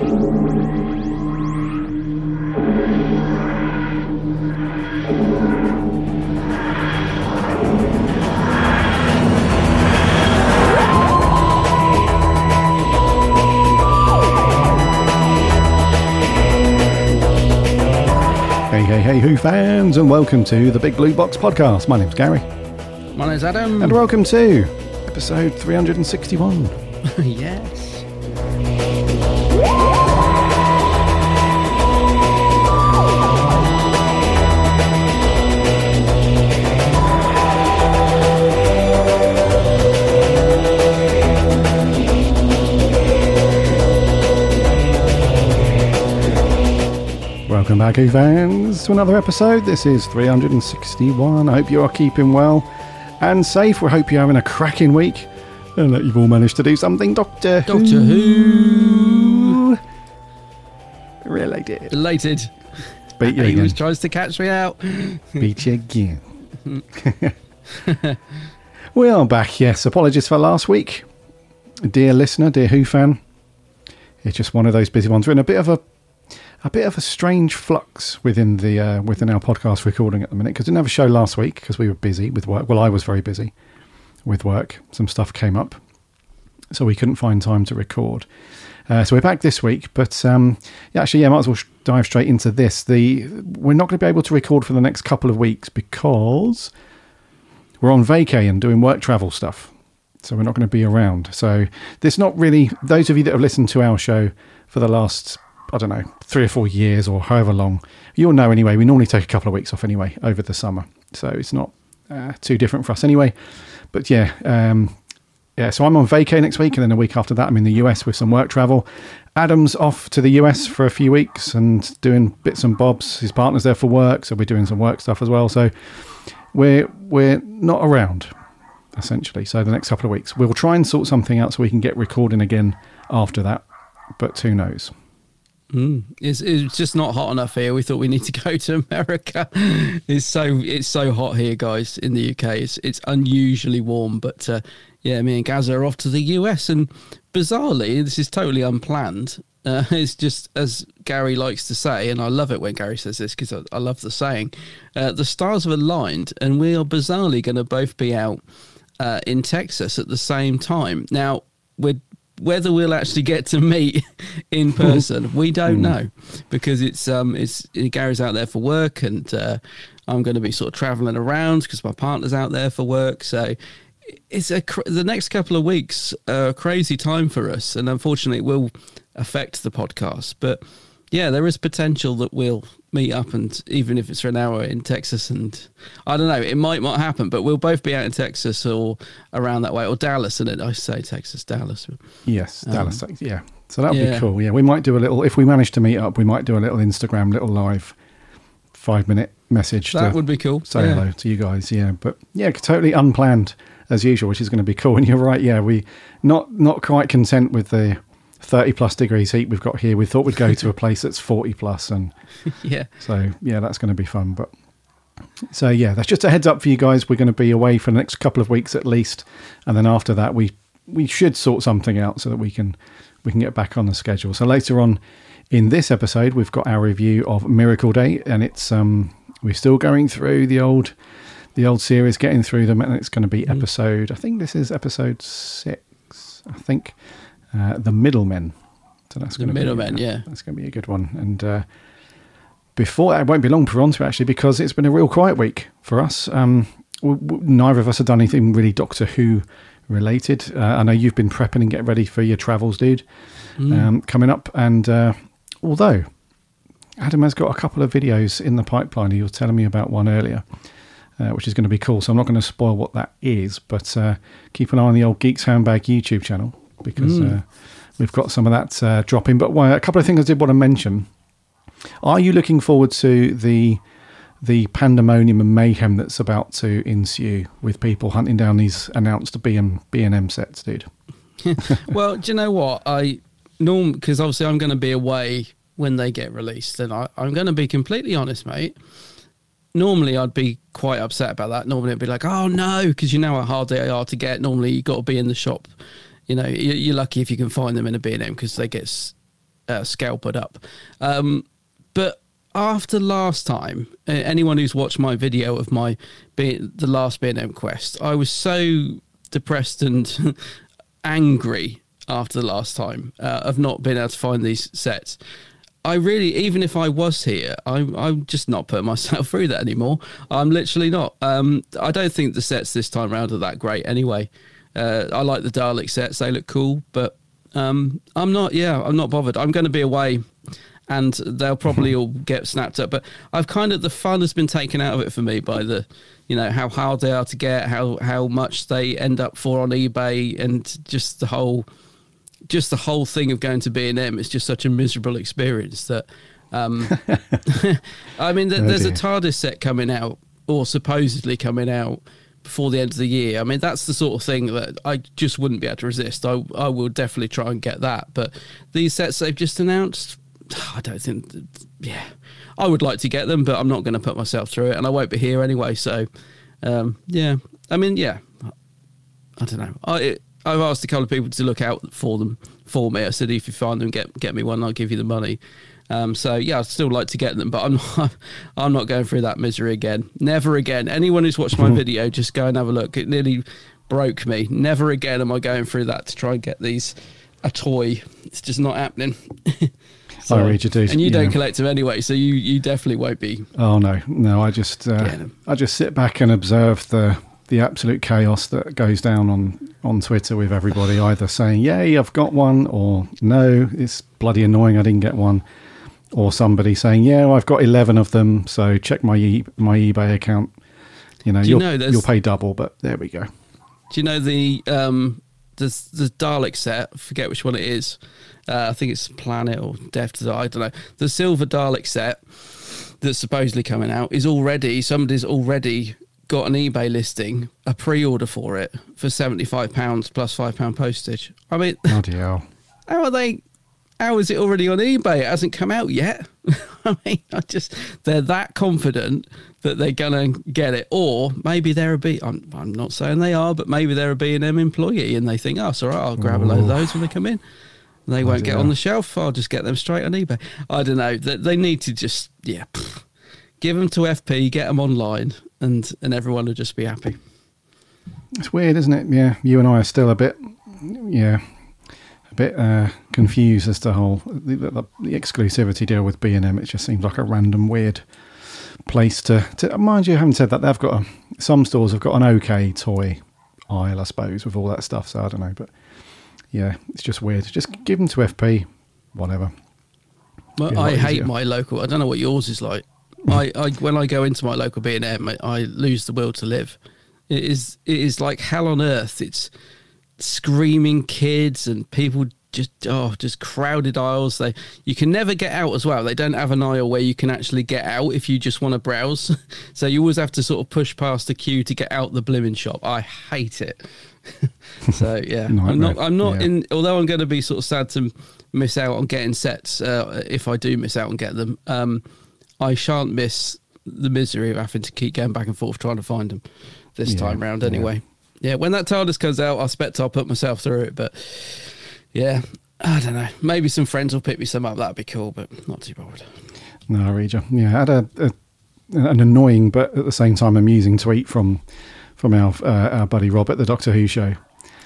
Hey, hey, hey, Who fans, and welcome to the Big Blue Box podcast. My name's Garry, My name's Adam. and welcome to episode 361. yes. Welcome back, Who fans, to another episode. This is 361. I hope you are keeping well and safe. We hope you're having a cracking week and that you've all managed to do something Doctor Doctor Who. related. Elated. Beat you He again. was tries to catch me out. Beat you again. we are back, yes. Apologies for last week. Dear listener, dear Who fan. It's just one of those busy ones. We're in a bit of a a bit of a strange flux within the uh, within our podcast recording at the minute because we didn't have a show last week because we were busy with work. Well, I was very busy with work. Some stuff came up, so we couldn't find time to record. Uh, so we're back this week, but um, yeah, actually, yeah, might as well dive straight into this. The we're not going to be able to record for the next couple of weeks because we're on vacay and doing work travel stuff. So we're not going to be around. So this not really those of you that have listened to our show for the last I don't know three or four years or however long, you'll know anyway. We normally take a couple of weeks off anyway over the summer, so it's not uh, too different for us anyway. But yeah, um, yeah. So I'm on vacay next week, and then a week after that, I'm in the US with some work travel. Adam's off to the US for a few weeks and doing bits and bobs. His partner's there for work, so we're doing some work stuff as well. So we're we're not around essentially. So the next couple of weeks, we'll try and sort something out so we can get recording again after that. But who knows? Mm. It's, it's just not hot enough here. We thought we need to go to America. It's so it's so hot here, guys, in the UK. It's it's unusually warm, but uh, yeah, me and Gaza are off to the US, and bizarrely, this is totally unplanned. Uh, it's just as Garry likes to say, and I love it when Garry says this because I, I love the saying. Uh, the stars have aligned, and we are bizarrely going to both be out uh, in Texas at the same time. Now, we're whether we'll actually get to meet in person, we don't know because it's um it's Garry's out there for work and uh, I'm going to be sort of traveling around because my partner's out there for work. So it's a cr- the next couple of weeks are a crazy time for us, and unfortunately, it will affect the podcast. But yeah, there is potential that we'll meet up, and even if it's for an hour in Texas, and I don't know, it might not happen, but we'll both be out in Texas or around that way, or Dallas, and I say Texas, Dallas. Yes, um, Dallas. Yeah. So that would yeah. be cool. Yeah, we might do a little. If we manage to meet up, we might do a little Instagram, little live, five minute message That would be cool. say Yeah. hello to you guys. Yeah, but yeah, totally unplanned as usual, which is going to be cool. And you're right. Yeah, we not not quite content with the. 30 plus degrees heat we've got here. We thought we'd go to a place that's 40 plus and Yeah. So yeah, that's going to be fun. But so yeah, that's just a heads up for you guys. We're going to be away for the next couple of weeks at least, and then after that, we we should sort something out so that we can we can get back on the schedule. So later on in this episode, we've got our review of Miracle Day, and it's um we're still going through the old the old series, getting through them, and it's going to be episode. I think this is episode six. I think uh, the Middlemen. So that's The going to Middlemen, be, yeah. that's going to be a good one. And uh, before it won't be long for on to actually because it's been a real quiet week for us. Um, w- w- neither of us have done anything really Doctor Who related. Uh, I know you've been prepping and getting ready for your travels, dude, um, coming up. And uh, although Adam has got a couple of videos in the pipeline, he was telling me about one earlier. Uh, which is going to be cool. So I'm not going to spoil what that is, but uh, keep an eye on the old Geeks Handbag YouTube channel because uh, we've got some of that uh, dropping. But uh, a couple of things I did want to mention. Are you looking forward to the the pandemonium and mayhem that's about to ensue with people hunting down these announced B and B and M sets, dude? well, do you know what? I norm because obviously I'm going to be away when they get released, and I, I'm going to be completely honest, mate. Normally, I'd be quite upset about that. Normally, I'd be like, "Oh no," because you know how hard they are to get. Normally, you got to be in the shop. You know, you- you're lucky if you can find them in a B and M because they get uh, scalpered up. Um, but after last time, anyone who's watched my video of my the last B&M quest, I was so depressed and angry after the last time uh, of not being able to find these sets. I really, even if I was here, I'm, I'm just not putting myself through that anymore. I'm literally not. Um, I don't think the sets this time around are that great anyway. Uh, I like the Dalek sets; they look cool, but um, I'm not. Yeah, I'm not bothered. I'm going to be away, and they'll probably all get snapped up. But I've kind of the fun has been taken out of it for me by the, you know, how hard they are to get, how how much they end up for on eBay, and just the whole just the whole thing of going to B and M is just such a miserable experience that. Um, I mean, th- Oh, there's a. TARDIS set coming out, or supposedly coming out before the end of the year. I mean, that's the sort of thing that I just wouldn't be able to resist. I I will definitely try and get that. But these sets they've just announced, I don't think. Yeah, I would like to get them, but I'm not going to put myself through it, and I won't be here anyway. So, um, yeah. I mean, yeah. I don't know. I I've asked a couple of people to look out for them for me. I said if you find them, get get me one. I'll give you the money. Um, so yeah, I'd still like to get them, but I'm not, I'm not going through that misery again. Never again. Anyone who's watched my video, just go and have a look. It nearly broke me. Never again am I going through that to try and get these a toy. It's just not happening. I read you do, and you yeah. don't collect them anyway, so you you definitely won't be. Oh no, no! I just uh, I just sit back and observe the the absolute chaos that goes down on on Twitter with everybody either saying "Yay, I've got one," or "No, it's bloody annoying, I didn't get one," or somebody saying "Yeah, I've got eleven of them, so check my e- my eBay account." You know, you will know you'll pay double, but there we go. Do you know the um the the Dalek set? I forget which one it is. Uh, I think it's Planet or Death. I don't know. The silver Dalek set that's supposedly coming out is already somebody's already got an eBay listing, a pre-order for it for seventy five pounds plus five pound postage. I mean, Bloody hell! how are they? How is it already on eBay? It hasn't come out yet. I mean, I just they're that confident that they're gonna get it, or maybe they're a B. I'm I'm not saying they are, but maybe they're a B and M employee and they think, oh, it's all right, I'll grab a load of those when they come in. And they won't Bloody get on the shelf. I'll just get them straight on eBay. I don't know. They, they need to just yeah, pff, give them to FP, get them online, and and everyone will just be happy. It's weird, isn't it? Yeah, you and I are still a bit, yeah, a bit uh, confused as to the whole the, the, the exclusivity deal with B and M. It just seems like a random weird place to, to. Mind you, having said that, they've got a, some stores have got an okay toy aisle, I suppose, with all that stuff. So I don't know, but yeah, it's just weird. Just give them to FP, whatever. Well, Be a lot I hate easier. my local. I don't know what yours is like. Hmm. I, I when I go into my local B and M, I, I lose the will to live. It is it is like hell on earth. It's screaming kids and people just oh just crowded aisles. They you can never get out as well. They don't have an aisle where you can actually get out if you just want to browse. so you always have to sort of push past the queue to get out the blimmin' shop. I hate it. so yeah, I'm not. I'm not Yeah. in. Although I'm going to be sort of sad to miss out on getting sets uh, if I do miss out and get them. Um, I shan't miss the misery of having to keep going back and forth trying to find them this Yeah, time round. yeah. Anyway, yeah. When that TARDIS comes out, I expect I'll put myself through it. But yeah, I don't know. Maybe some friends will pick me some up. That'd be cool, but not too bothered. No, I read you. Yeah, I had a, a an annoying but at the same time amusing tweet from from our uh, our buddy Rob at the Doctor Who show.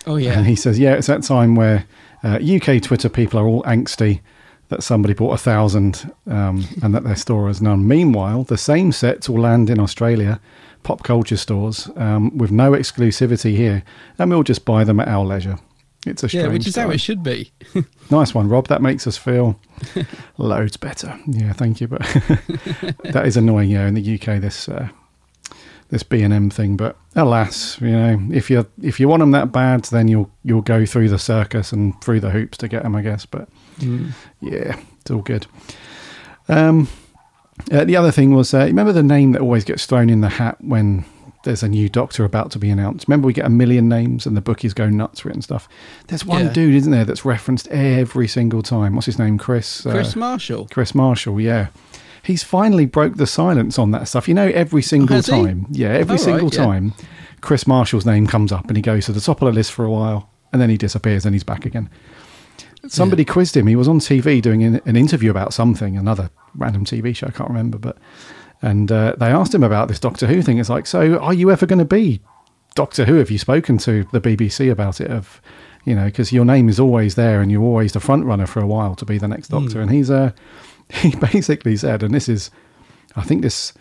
Oh yeah. And he says, yeah, it's that time where uh, UK Twitter people are all angsty that somebody bought a thousand um, and that their store has none. Meanwhile, the same sets will land in Australia, pop culture stores, um, with no exclusivity here, and we'll just buy them at our leisure. It's a strange yeah, which is how it should be. Nice one, Rob. That makes us feel loads better. Yeah, thank you. But that is annoying. Yeah, in the UK, this uh, this B and M thing. But alas, you know, if you if you want them that bad, then you'll you'll go through the circus and through the hoops to get them, I guess. But yeah, it's all good. Um, uh, the other thing was, uh, remember the name that always gets thrown in the hat when there's a new Doctor about to be announced. Remember, we get a million names and the bookies go nuts for it and stuff. There's one Yeah. dude, isn't there, that's referenced every single time. What's his name? Kris. uh, Kris Marshall. Kris Marshall. Yeah. He's finally broke the silence on that stuff. You know, every single has he? time. Yeah, every Oh, single right, yeah. time, Kris Marshall's name comes up and he goes to the top of the list for a while and then he disappears and he's back again. somebody quizzed him. He was on TV doing an, an interview about something, another random TV show. I can't remember, but and uh, they asked him about this Doctor Who thing. It's like, so are you ever going to be Doctor Who? Have you spoken to the BBC about it? Of you know, because your name is always there, and you're always the front runner for a while to be the next Doctor. And he's uh, he basically said, and this is, I think this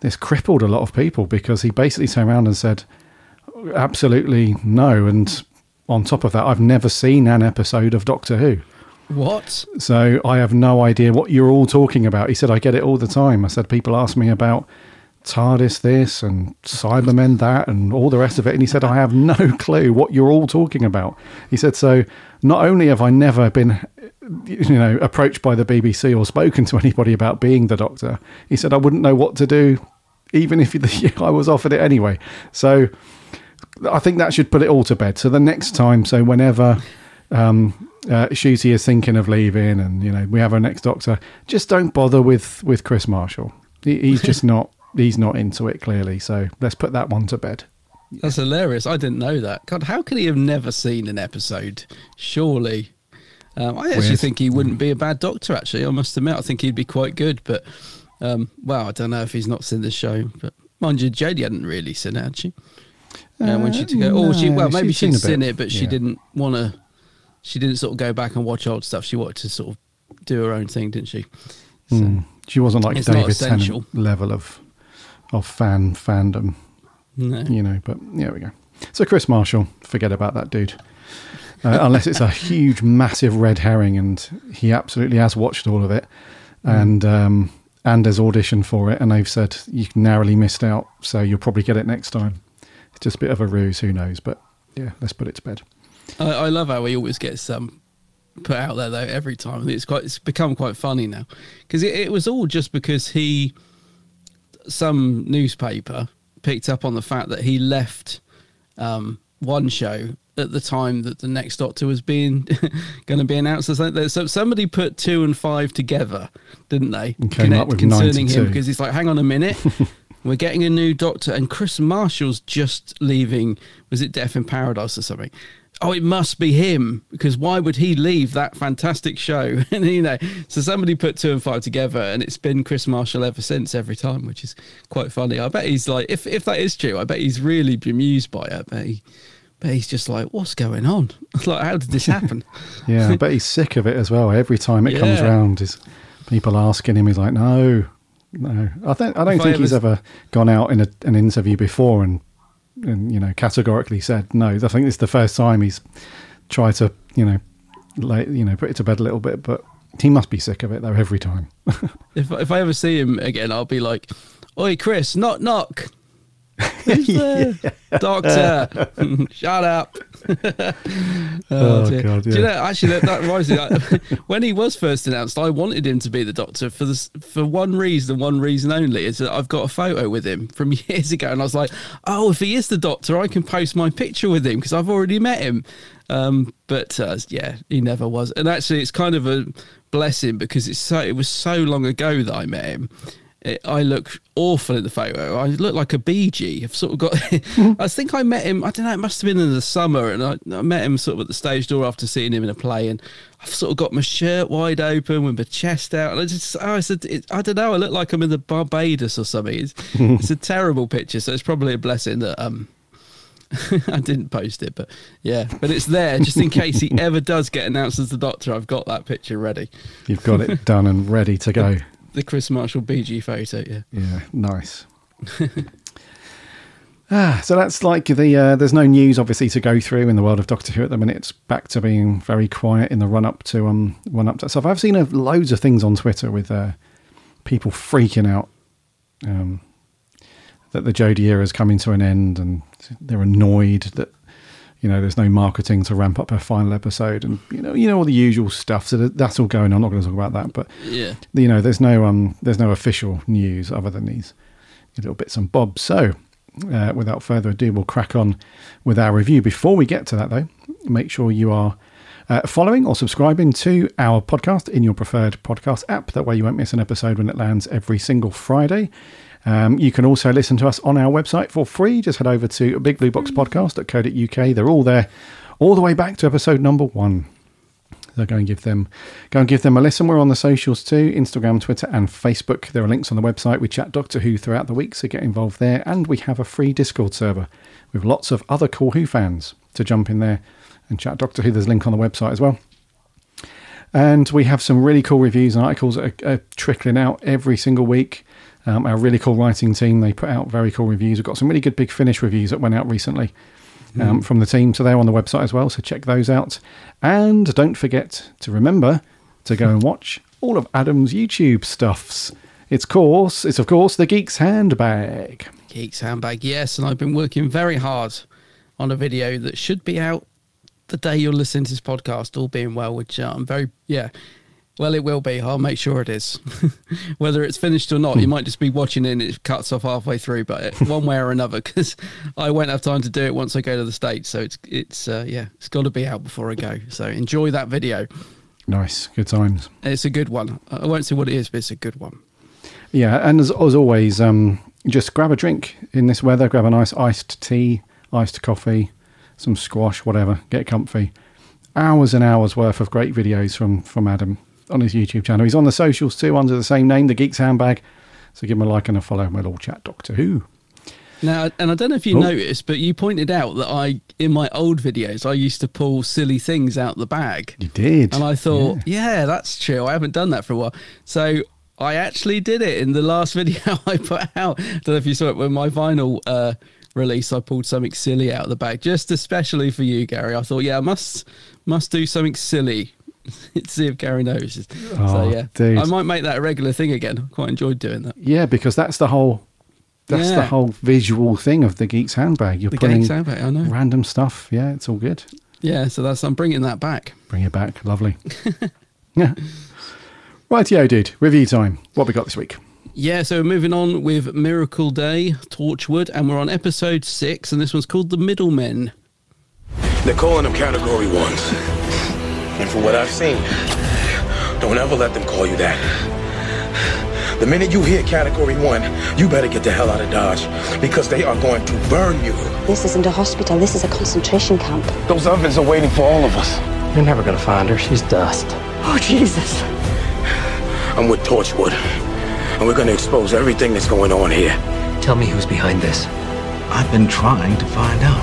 this crippled a lot of people because he basically turned around and said, absolutely no. And on top of that, I've never seen an episode of Doctor Who. What? So I have no idea what you're all talking about. He said, I get it all the time. I said, people ask me about TARDIS this and Cybermen that and all the rest of it. And he said, I have no clue what you're all talking about. He said, so not only have I never been, you know, approached by the BBC or spoken to anybody about being the doctor, he said, I wouldn't know what to do even if I was offered it anyway. So I think that should put it all to bed. So the next time, so whenever um, uh, is thinking of leaving, and you know we have our next doctor, just don't bother with with Kris Marshall. He, he's just not he's not into it clearly. So let's put that one to bed. That's hilarious. I didn't know that. God, how could he have never seen an episode? Surely. Um, I actually Weird. think he wouldn't be a bad doctor. Actually, I must admit, I think he'd be quite good. But um, well, I don't know if he's not seen the show. But mind you, Jodie hadn't really seen it, had she? Uh, when she took it, oh, she well, maybe she'd seen, seen it, but she yeah. didn't want to. She didn't sort of go back and watch old stuff. She wanted to sort of do her own thing, didn't she? So mm. She wasn't like David Tennant level of of fan fandom, no. you know. But there we go. So Kris Marshall, forget about that dude. Uh, unless it's a huge, massive red herring, and he absolutely has watched all of it, mm. and um, and has auditioned for it, and they've said you narrowly missed out, so you'll probably get it next time. It's just a bit of a ruse, who knows? But yeah, let's put it to bed. I, I love how he always gets um, put out there though every time. It's quite it's become quite funny now because it, it was all just because he some newspaper picked up on the fact that he left um, one show at the time that the next Doctor was being going to be announced. So somebody put two and five together, didn't they? Connect, concerning 92. him because he's like, hang on a minute. We're getting a new doctor, and Kris Marshall's just leaving. Was it Death in Paradise or something? Oh, it must be him because why would he leave that fantastic show? and you know, so somebody put two and five together, and it's been Kris Marshall ever since, every time, which is quite funny. I bet he's like, if if that is true, I bet he's really bemused by it. I bet he, but he's just like, what's going on? like, how did this happen? yeah, I bet he's sick of it as well. Every time it yeah. comes round, is people asking him, he's like, no, no. I think I don't if think I he's ever gone out in a, an interview before and and you know categorically said no. I think this is the first time he's tried to you know lay, you know put it to bed a little bit, but he must be sick of it though every time. if if I ever see him again, I'll be like, "Oi, Kris, knock knock." Who's the doctor? Shut up. oh, oh God, yeah. Do you know, actually, that, that reminds me, when he was first announced, I wanted him to be the doctor for this, for one reason, one reason only, is that I've got a photo with him from years ago. And I was like, oh, if he is the doctor, I can post my picture with him because I've already met him. Um, but uh, yeah, he never was. And actually, it's kind of a blessing because it's so, it was so long ago that I met him it, I look awful in the photo. I look like a BG. I've sort of got. I think I met him. I don't know. It must have been in the summer, and I, I, met him sort of at the stage door after seeing him in a play, and I've sort of got my shirt wide open with my chest out, and I just. Oh, I said, it, I don't know. I look like I'm in the Barbados or something. It's, it's a terrible picture, so it's probably a blessing that um. I didn't post it, but yeah, but it's there just in case he ever does get announced as the Doctor. I've got that picture ready. You've got it done and ready to go the Kris Marshall BG photo. Yeah. Yeah. Nice. ah, so that's like the. Uh, there's no news, obviously, to go through in the world of Doctor Who at the minute. It's back to being very quiet in the run up to um run up to stuff. I've seen loads of things on Twitter with uh, people freaking out. Um, that the Jodie era is coming to an end, and they're annoyed that you know, there's no marketing to ramp up her final episode, and you know, you know all the usual stuff. So that's all going on. I'm not going to talk about that, but yeah, you know, there's no um, there's no official news other than these little bits and bobs. So, uh, without further ado, we'll crack on with our review. Before we get to that, though, make sure you are. Uh, following or subscribing to our podcast in your preferred podcast app. That way, you won't miss an episode when it lands every single Friday. Um, you can also listen to us on our website for free. Just head over to Big Blue Box Podcast at bigblueboxpodcast.co.uk. They're all there, all the way back to episode number one. So go and give them go and give them a listen. We're on the socials too, Instagram, Twitter, and Facebook. There are links on the website. We chat Doctor Who throughout the week, so get involved there. And we have a free Discord server with lots of other cool Who fans to jump in there and chat Doctor Who. There's a link on the website as well. And we have some really cool reviews and articles that are, are trickling out every single week. Um, our really cool writing team, they put out very cool reviews. We've got some really good Big Finish reviews that went out recently um, from the team. So they're on the website as well. So check those out. And don't forget to remember to go and watch all of Adam's YouTube stuffs. It's course, it's of course the Geek's Handbag. Geeks handbag, yes, and I've been working very hard on a video that should be out the day you're listening to this podcast, all being well, which uh, I'm very, yeah, well, it will be. I'll make sure it is. Whether it's finished or not, you might just be watching it and it cuts off halfway through, but one way or another, because I won't have time to do it once I go to the States. So it's, it's uh, yeah, it's got to be out before I go. So enjoy that video. Nice, good times. It's a good one. I won't say what it is, but it's a good one. Yeah, and as, as always, um, just grab a drink in this weather. Grab a nice iced tea, iced coffee, some squash, whatever. Get comfy. Hours and hours worth of great videos from from Adam on his YouTube channel. He's on the socials too, under the same name, The Geeks Handbag. So give him a like and a follow, and we'll all chat Doctor Who. Now, and I don't know if you Oh. noticed, but you pointed out that I, in my old videos, I used to pull silly things out the bag. You did, And I thought, yeah. that's true. I haven't done that for a while. So I actually did it in the last video I put out. don't know if you saw it when my vinyl uh, release. I pulled something silly out of the bag, just especially for you, Garry. I thought, yeah, I must must do something silly. See if Garry knows. so Oh, yeah, dude. I might make that a regular thing again. I quite enjoyed doing that. yeah, because that's the whole. That's the whole visual thing of the Geeks Handbag. You're The putting Geeks Handbag, I know. random stuff. Yeah, it's all good. Yeah, so that's I'm bringing that back. Bring it back. Lovely. yeah. Rightio, dude. Review time. What we got this week? Yeah, so moving on with Miracle Day, Torchwood, and we're on episode six, and this one's called The Middlemen. They're calling them category ones. And for what I've seen, don't ever let them call you that. The minute you hear category one, you better get the hell out of Dodge because they are going to burn you. This isn't a hospital, this is a concentration camp. Those ovens are waiting for all of us. You're never gonna find her. She's dust. Oh, Jesus. I'm with Torchwood, and we're going to expose everything that's going on here. Tell me who's behind this. I've been trying to find out.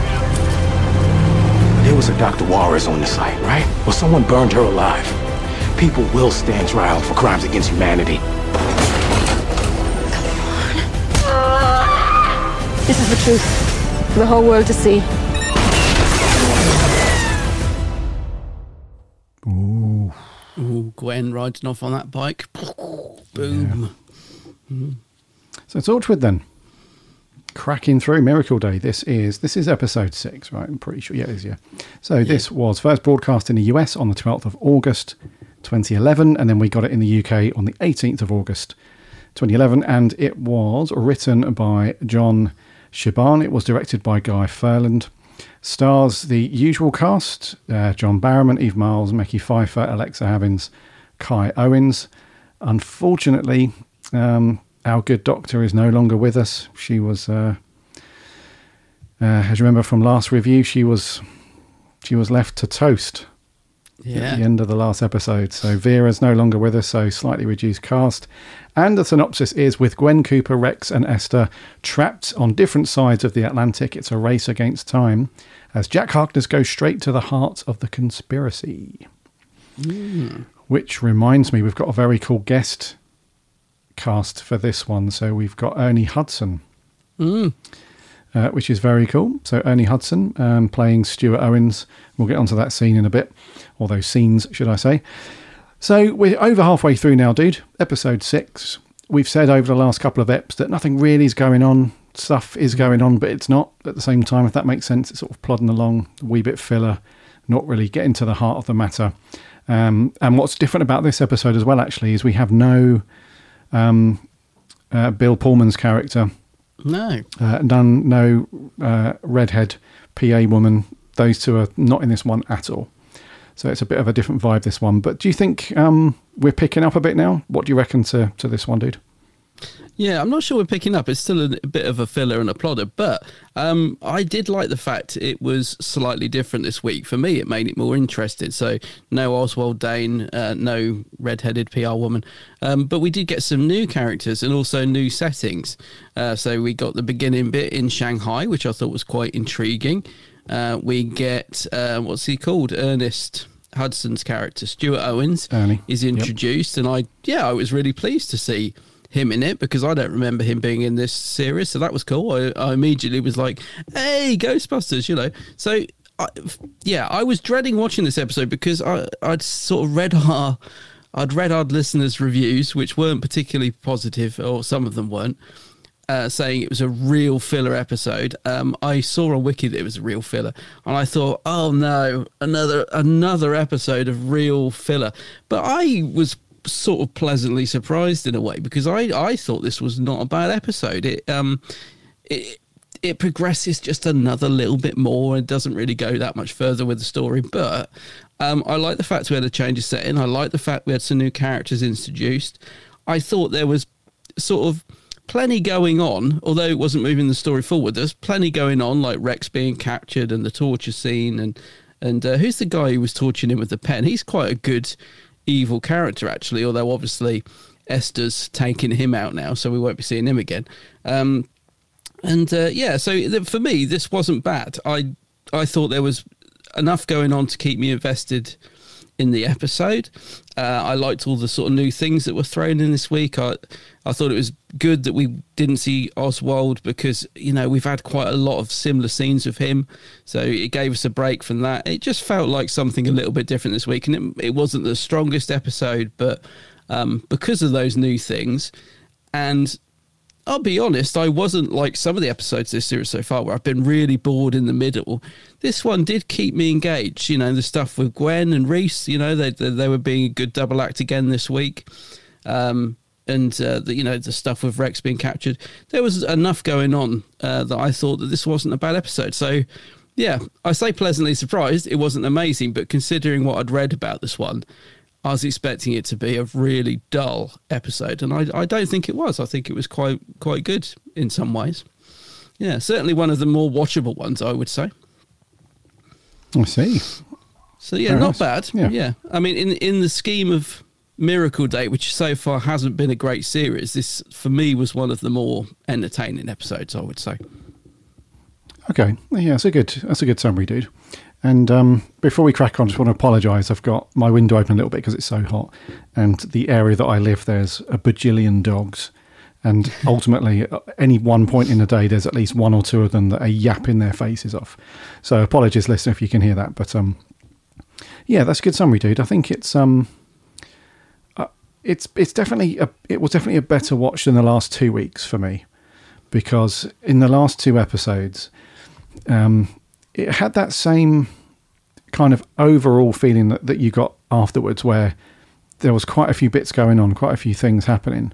There was a Dr. Juarez on the site, right? Well, someone burned her alive. People will stand trial for crimes against humanity. Come on! This is the truth. For the whole world to see. Ooh, Gwen riding off on that bike. Boom. So Torchwood then. Cracking through Miracle Day. This is this is episode six, right? I'm pretty sure. Yeah, it is. Yeah. So this was first broadcast in the US on the 12th of August, 2011, and then we got it in the UK on the 18th of August, 2011, and it was written by John Shiban. It was directed by Guy Ferland. Stars the usual cast: uh, John Barrowman, Eve Miles, Mekhi Phifer, Alexa Havins, Kai Owens. Unfortunately, um, our good doctor is no longer with us. She was, uh, uh, as you remember from last review, she was she was left to toast at the end of the last episode. So Vera's no longer with us, so slightly reduced cast. And the synopsis is with Gwen Cooper, Rex, and Esther trapped on different sides of the Atlantic. It's a race against time as Jack Harkness goes straight to the heart of the conspiracy. Which reminds me, we've got a very cool guest cast for this one. So we've got Ernie Hudson uh, which is very cool. So Ernie Hudson um, playing Stuart Owens. We'll get onto that scene in a bit, or those scenes, should I say. So we're over halfway through now, dude. Episode six. We've said over the last couple of eps that nothing really is going on. Stuff is going on, but it's not at the same time, if that makes sense. It's sort of plodding along, a wee bit filler, not really getting to the heart of the matter. Um, and what's different about this episode as well, actually, is we have no um, uh, Bill Pullman's character No. uh, none, no uh, redhead PA woman. Those two are not in this one at all. So it's a bit of a different vibe, this one. But do you think um, we're picking up a bit now? What do you reckon to, to this one, dude? Yeah, I'm not sure we're picking up. It's still a, a bit of a filler and a plodder, but um, I did like the fact it was slightly different this week. For me, it made it more interesting. So, no Oswald Dane, uh, no red-headed PR woman, um, but we did get some new characters and also new settings. Uh, so we got the beginning bit in Shanghai, which I thought was quite intriguing. Uh, we get uh, what's he called, Ernest. Hudson's character, Stuart Owens, Ernie. is introduced, and I, yeah, I was really pleased to see him in it because I don't remember him being in this series. So that was cool. I, I immediately was like, hey, Ghostbusters, you know. So, I, yeah, I was dreading watching this episode because I, I'd sort of read our. I'd read our listeners' reviews, which weren't particularly positive, or some of them weren't, uh, saying it was a real filler episode. Um, I saw on Wiki that it was a real filler, and I thought, oh no, another another episode of real filler. But I was sort of pleasantly surprised in a way because I, I thought this was not a bad episode. It um it it progresses just another little bit more. It doesn't really go that much further with the story, but um, I like the fact we had a change of setting. I like the fact we had some new characters introduced. I thought there was sort of plenty going on, although it wasn't moving the story forward. There's plenty going on, like Rex being captured and the torture scene, and and uh, who's the guy who was torturing him with the pen? He's quite a good evil character actually, although obviously Esther's taking him out now, so we won't be seeing him again. Um, and uh, yeah, so th- for me, this wasn't bad. I I thought there was enough going on to keep me invested in the episode. Uh, I liked all the sort of new things that were thrown in this week. I I thought it was good that we didn't see Oswald because you know we've had quite a lot of similar scenes with him, so it gave us a break from that. It just felt like something a little bit different this week, and it, it wasn't the strongest episode, but um, because of those new things, and I'll be honest, I wasn't like some of the episodes this series so far where I've been really bored in the middle. This one did keep me engaged. You know, the stuff with Gwen and Rhys, you know, they, they, they were being a good double act again this week. Um, and, uh, the, you know, the stuff with Rex being captured. There was enough going on uh, that I thought that this wasn't a bad episode. So, yeah, I say pleasantly surprised. It wasn't amazing, but considering what I'd read about this one, I was expecting it to be a really dull episode, and I, I don't think it was. I think it was quite quite good in some ways. Yeah, certainly one of the more watchable ones, I would say. I see. So yeah, Very not nice. bad. Yeah. Yeah. I mean, in in the scheme of Miracle Day, which so far hasn't been a great series, this for me was one of the more entertaining episodes. I would say. Okay, yeah, that's a good that's a good summary, dude. And um, before we crack on, I just want to apologise. I've got my window open a little bit because it's so hot, and the area that I live, there's a bajillion dogs, and ultimately, at any one point in the day, there's at least one or two of them that are yapping their faces off. So apologies, listener, if you can hear that. But um, yeah, that's a good summary, dude. I think it's um, uh, it's it's definitely a, it was definitely a better watch than the last two weeks for me, because in the last two episodes um, it had that same kind of overall feeling that, that you got afterwards, where there was quite a few bits going on, quite a few things happening,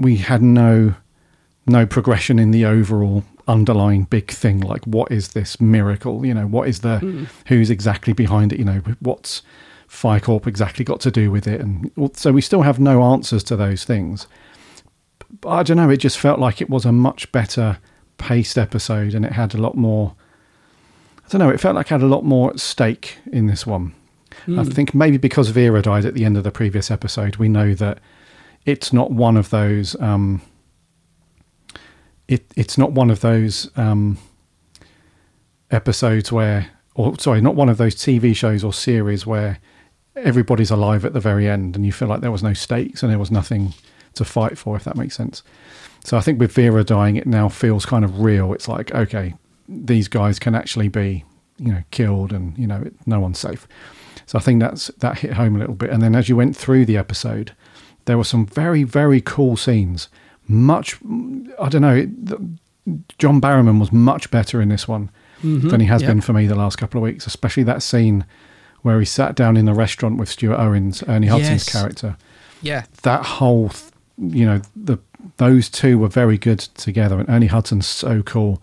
we had no no progression in the overall underlying big thing. Like, what is this miracle? You know, what is the hmm. who's exactly behind it? You know, what's PhiCorp exactly got to do with it? And so we still have no answers to those things. But I don't know. It just felt like it was a much better paced episode, and it had a lot more. I don't know. It felt like it had a lot more at stake in this one. I hmm. think maybe because Vera died at the end of the previous episode, we know that it's not one of those. Um, it it's not one of those um, episodes where, or sorry, not one of those TV shows or series where everybody's alive at the very end, and you feel like there was no stakes and there was nothing to fight for. If that makes sense. So I think with Vera dying, it now feels kind of real. It's like, okay, these guys can actually be, you know, killed, and you know, no one's safe. So I think that's that hit home a little bit. And then as you went through the episode, there were some very very cool scenes. Much, I don't know. John Barrowman was much better in this one than he has been for me the last couple of weeks, especially that scene where he sat down in the restaurant with Stuart Owens, Ernie Hudson's Yes. character Yeah. that whole you know the those two were very good together and Ernie Hudson's so cool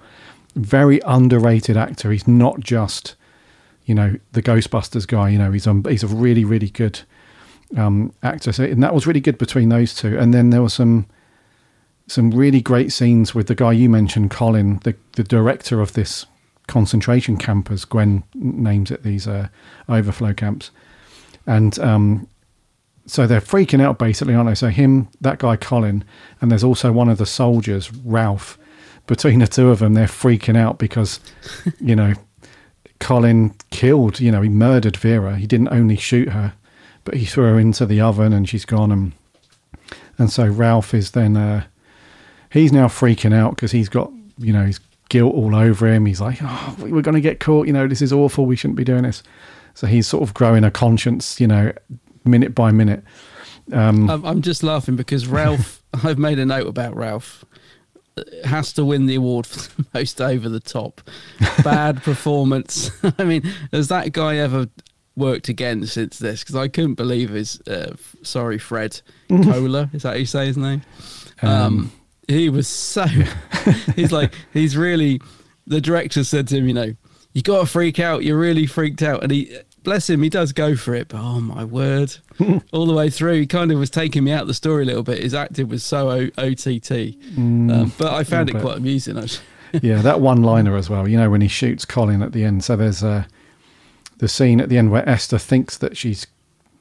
very underrated actor he's not just you know the Ghostbusters guy you know he's um, he's a really really good um, actor so and that was really good between those two and then there were some some really great scenes with the guy you mentioned, Colin, the the director of this concentration camp, as Gwen names it, these uh, overflow camps, and um, so they're freaking out basically, aren't they? So him, that guy Colin, and there's also one of the soldiers, Ralph. Between the two of them, they're freaking out because, you know, Colin killed, you know, he murdered Vera. He didn't only shoot her, but he threw her into the oven and she's gone. And and so Ralph is then uh, he's now freaking out because he's got you know his guilt all over him. He's like, oh, we're going to get caught. You know, this is awful. We shouldn't be doing this. So he's sort of growing a conscience, you know, minute by minute. Um, I'm, just laughing because Ralph. I've made a note about Ralph. Has to win the award for the most over the top bad performance. I mean, has that guy ever worked again since this? Because I couldn't believe his. Uh, sorry, Fred Cola. Is that how you say his name? Um, he was so. he's like he's really. The director said to him, you know, you got to freak out. You're really freaked out, and he. Bless him, he does go for it, but oh my word! All the way through, he kind of was taking me out of the story a little bit. His acting was so o- OTT, um, but I found it bit. quite amusing. Actually. yeah, that one liner as well. You know, when he shoots Colin at the end. So there's uh, the scene at the end where Esther thinks that she's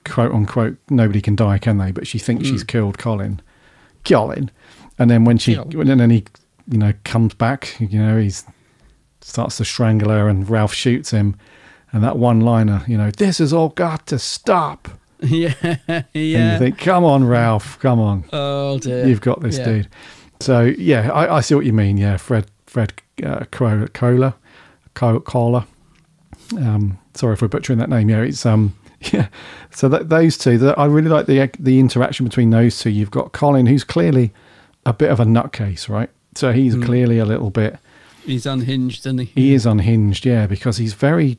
quote unquote nobody can die, can they? But she thinks she's killed Colin, Colin, and then when she Colin. and then he you know comes back, you know he's starts to strangle her, and Ralph shoots him, and that one liner, you know, this has all got to stop. Yeah, And yeah. you think, come on, Ralph, come on. oh dear, You've got this, Yeah. dude. So yeah, I, I see what you mean. Yeah, Fred, Fred uh, Cola, Cola. Um, sorry if we're butchering that name. Yeah, it's um, yeah. So that, those two, that I really like the the interaction between those two. You've got Colin, who's clearly a bit of a nutcase, right? So he's Hmm. clearly a little bit. He's unhinged, isn't he? He is unhinged, yeah, because he's very,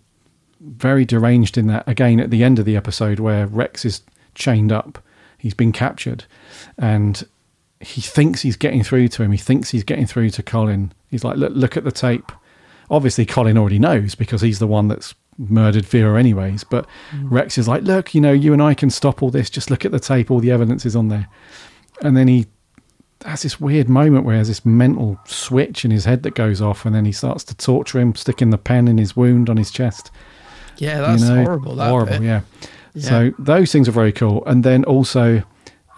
very deranged in that. Again, at the end of the episode where Rex is chained up, he's been captured, and he thinks he's getting through to him. He thinks he's getting through to Colin. He's like, look, look at the tape. Obviously, Colin already knows because he's the one that's murdered Vera, anyways. But mm. Rex is like, look, you know, you and I can stop all this. Just look at the tape. All the evidence is on there. And then he has this weird moment where he has this mental switch in his head that goes off, and then he starts to torture him, sticking the pen in his wound on his chest. Yeah, that's you know? horrible. That horrible, yeah. Yeah. So those things are very cool. And then also,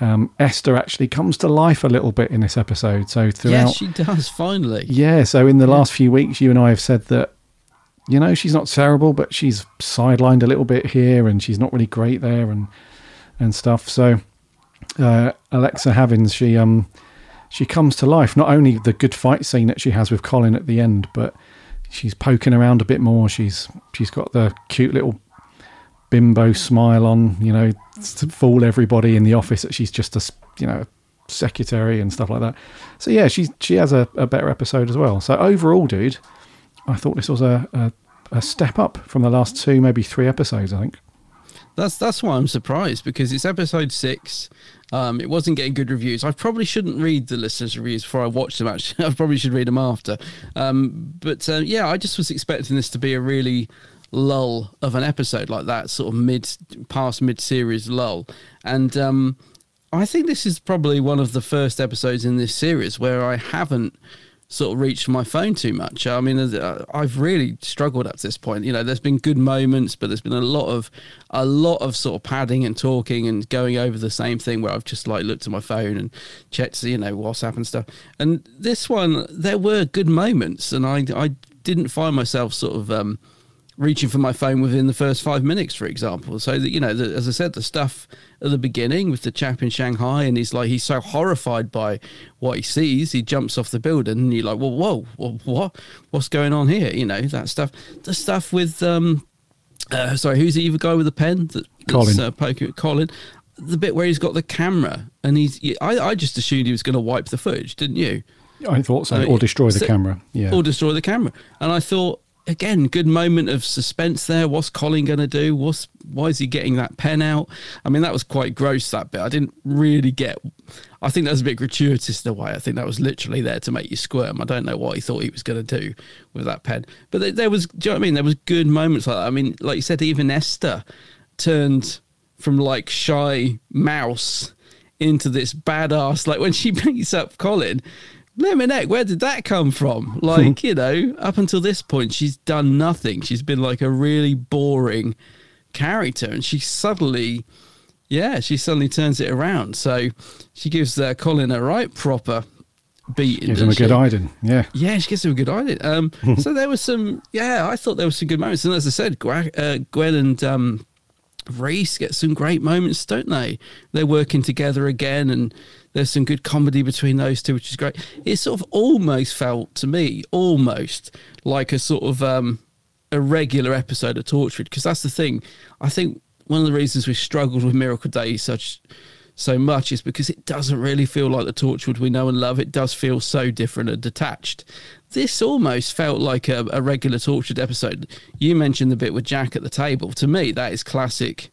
um, Esther actually comes to life a little bit in this episode. So throughout, Yes, she does. Finally. yeah. So in the last few weeks, you and I have said that, you know, she's not terrible, but she's sidelined a little bit here, and she's not really great there, and and stuff. So uh, Alexa Havins, she um she comes to life. Not only the good fight scene that she has with Colin at the end, but she's poking around a bit more. She's she's got the cute little bimbo smile on, you know, to fool everybody in the office that she's just a, you know secretary and stuff like that. So yeah, she she has a, a better episode as well. So overall, dude, I thought this was a, a a step up from the last two, maybe three episodes. I think. That's that's why I'm surprised because it's episode six. Um, it wasn't getting good reviews. I probably shouldn't read the listeners' reviews before I watch them. Actually, I probably should read them after. Um, but uh, yeah, I just was expecting this to be a really lull of an episode like that, sort of mid past mid series lull. And um, I think this is probably one of the first episodes in this series where I haven't sort of reached my phone too much. I mean, uh, I've really struggled up to this point. You know, there's been good moments, but there's been a lot of a lot of sort of padding and talking and going over the same thing where I've just like looked at my phone and checked, you know, WhatsApp and stuff. And this one, there were good moments, and I I didn't find myself sort of. Um, reaching for my phone within the first five minutes, for example. So that you know, the, as I said, the stuff at the beginning with the chap in Shanghai, and he's like, he's so horrified by what he sees, he jumps off the building, and you're like, well, whoa, whoa what, what's going on here? You know, that stuff. The stuff with, um, uh, sorry, who's the evil guy with the pen? That, that's, Colin. Uh, poking at Colin. The bit where he's got the camera, and he's, I, I just assumed he was going to wipe the footage, didn't you? I thought so, Uh, or destroy the so- camera. Yeah, or destroy the camera. And I thought, again, good moment of suspense there. What's Colin going to do? What's why is he getting that pen out? I mean, that was quite gross. That bit, I didn't really get. I think that was a bit gratuitous in a way. I think that was literally there to make you squirm. I don't know what he thought he was going to do with that pen, but there, was. Do you know what I mean? There was good moments like that. I mean, like you said, even Esther turned from like shy mouse into this badass. Like when she beats up Colin, Lemon where did that come from? Like, you know, up until this point, she's done nothing. She's been like a really boring character, and she suddenly, yeah, she suddenly turns it around. So she gives uh, Colin a right proper beating. Gives him a doesn't good she? hiding. Yeah. Yeah, she gives him a good idea. Um, so there was some, yeah, I thought there was some good moments. And as I said, Gwen, uh, Gwen and um, Rhys get some great moments, don't they? They're working together again, and there's some good comedy between those two, which is great. It sort of almost felt to me, almost like a sort of um, a regular episode of Torchwood, because that's the thing. I think one of the reasons we struggled with Miracle Day such so much is because it doesn't really feel like the Torchwood we know and love. It does feel so different and detached. This almost felt like a, a regular Torchwood episode. You mentioned the bit with Jack at the table. To me, that is classic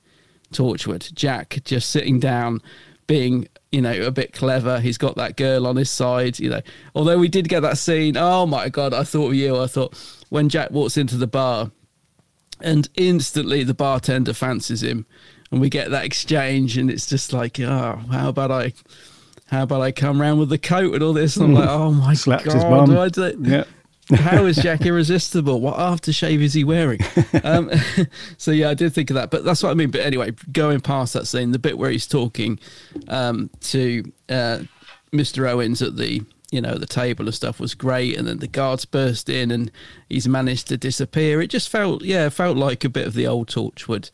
Torchwood. Jack just sitting down, being you know a bit clever. He's got that girl on his side. You know, although we did get that scene. Oh my god, I thought of you. I thought when Jack walks into the bar, and instantly the bartender fancies him, and we get that exchange, and it's just like, oh, how about I? How about I come round with the coat and all this? And I'm like, hmm. oh my Slapped god, his bum. I do- Yeah. How is Jack irresistible? What aftershave is he wearing? Um, so yeah, I did think of that, but that's what I mean. But anyway, going past that scene, the bit where he's talking um, to uh, Mr. Owens at the you know the table and stuff was great, and then the guards burst in, and he's managed to disappear. It just felt yeah, felt like a bit of the old Torchwood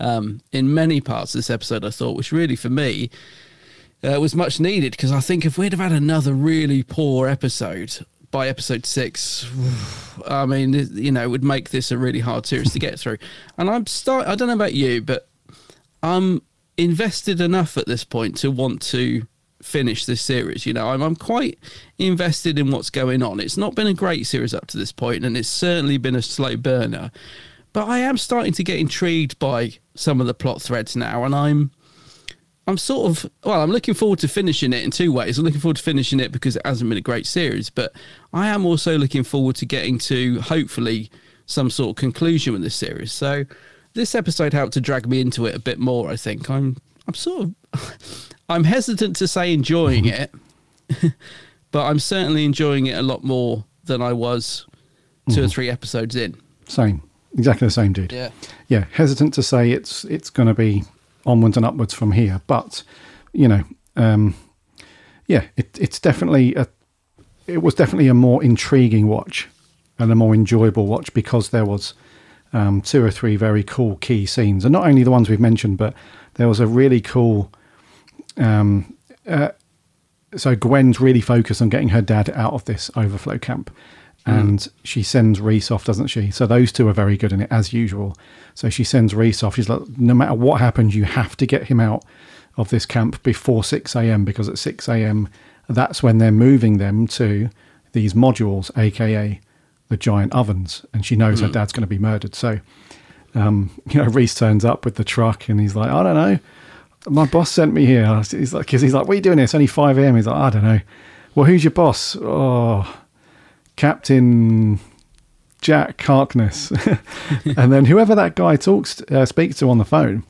um, in many parts of this episode. I thought, which really for me uh, was much needed because I think if we'd have had another really poor episode by episode six, I mean, you know, it would make this a really hard series to get through. And I'm start. I don't know about you, but I'm invested enough at this point to want to finish this series. You know, I'm, I'm quite invested in what's going on. It's not been a great series up to this point, and it's certainly been a slow burner. But I am starting to get intrigued by some of the plot threads now, and I'm I'm sort of well. I'm looking forward to finishing it in two ways. I'm looking forward to finishing it because it hasn't been a great series, but I am also looking forward to getting to hopefully some sort of conclusion with this series. So this episode helped to drag me into it a bit more. I think I'm I'm sort of I'm hesitant to say enjoying mm-hmm. it, but I'm certainly enjoying it a lot more than I was 2 or mm-hmm. three episodes in. Same. Exactly the same, dude. Yeah. Yeah. Hesitant to say it's it's going to be onwards and upwards from here, but you know, um, yeah, it, it's definitely a. It was definitely a more intriguing watch and a more enjoyable watch because there was um, two or three very cool key scenes, and not only the ones we've mentioned, but there was a really cool. Um, uh, so Gwen's really focused on getting her dad out of this overflow camp, and she sends Rhys off, doesn't she? So those two are very good in it as usual. So she sends Rhys off. She's like, no matter what happens, you have to get him out of this camp before six a.m. because at six a.m. that's when they're moving them to these modules, aka the giant ovens, and she knows her dad's going to be murdered. So um, you know, Rhys turns up with the truck and he's like, I don't know. My boss sent me here. He's like, because he's like, what are you doing here? It's only 5 a.m. He's like, I don't know. Well, who's your boss? Oh, Captain Jack Harkness. and then whoever that guy talks, uh, speaks to on the phone,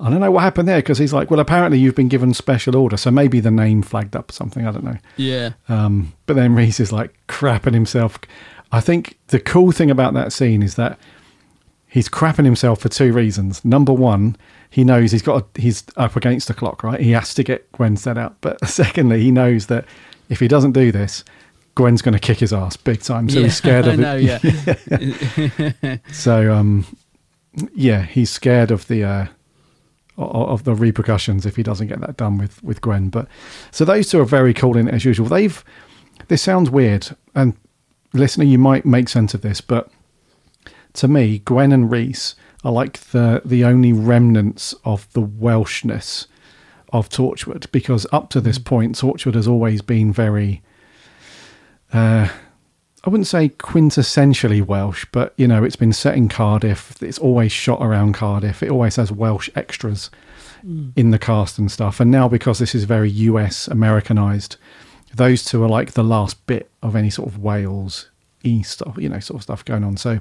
I don't know what happened there because he's like, well, apparently you've been given special order. So maybe the name flagged up something. I don't know. Yeah. Um, but then Rhys is like crapping himself. I think the cool thing about that scene is that he's crapping himself for two reasons. Number one, he knows he's got a, he's up against the clock, right? He has to get Gwen set out. But secondly, he knows that if he doesn't do this, Gwen's going to kick his ass big time. So yeah, he's scared of I know, it. yeah. So um, yeah, he's scared of the uh, of the repercussions if he doesn't get that done with with Gwen. But so those two are very cool in it as usual. They've this sounds weird, and listener, you might make sense of this, but to me, Gwen and Rhys are like the the only remnants of the Welshness of Torchwood because up to this point, Torchwood has always been very. Uh, I wouldn't say quintessentially Welsh, but you know, it's been set in Cardiff. It's always shot around Cardiff. It always has Welsh extras in the cast and stuff. And now, because this is very US Americanized, those two are like the last bit of any sort of Wales East, you know, sort of stuff going on. So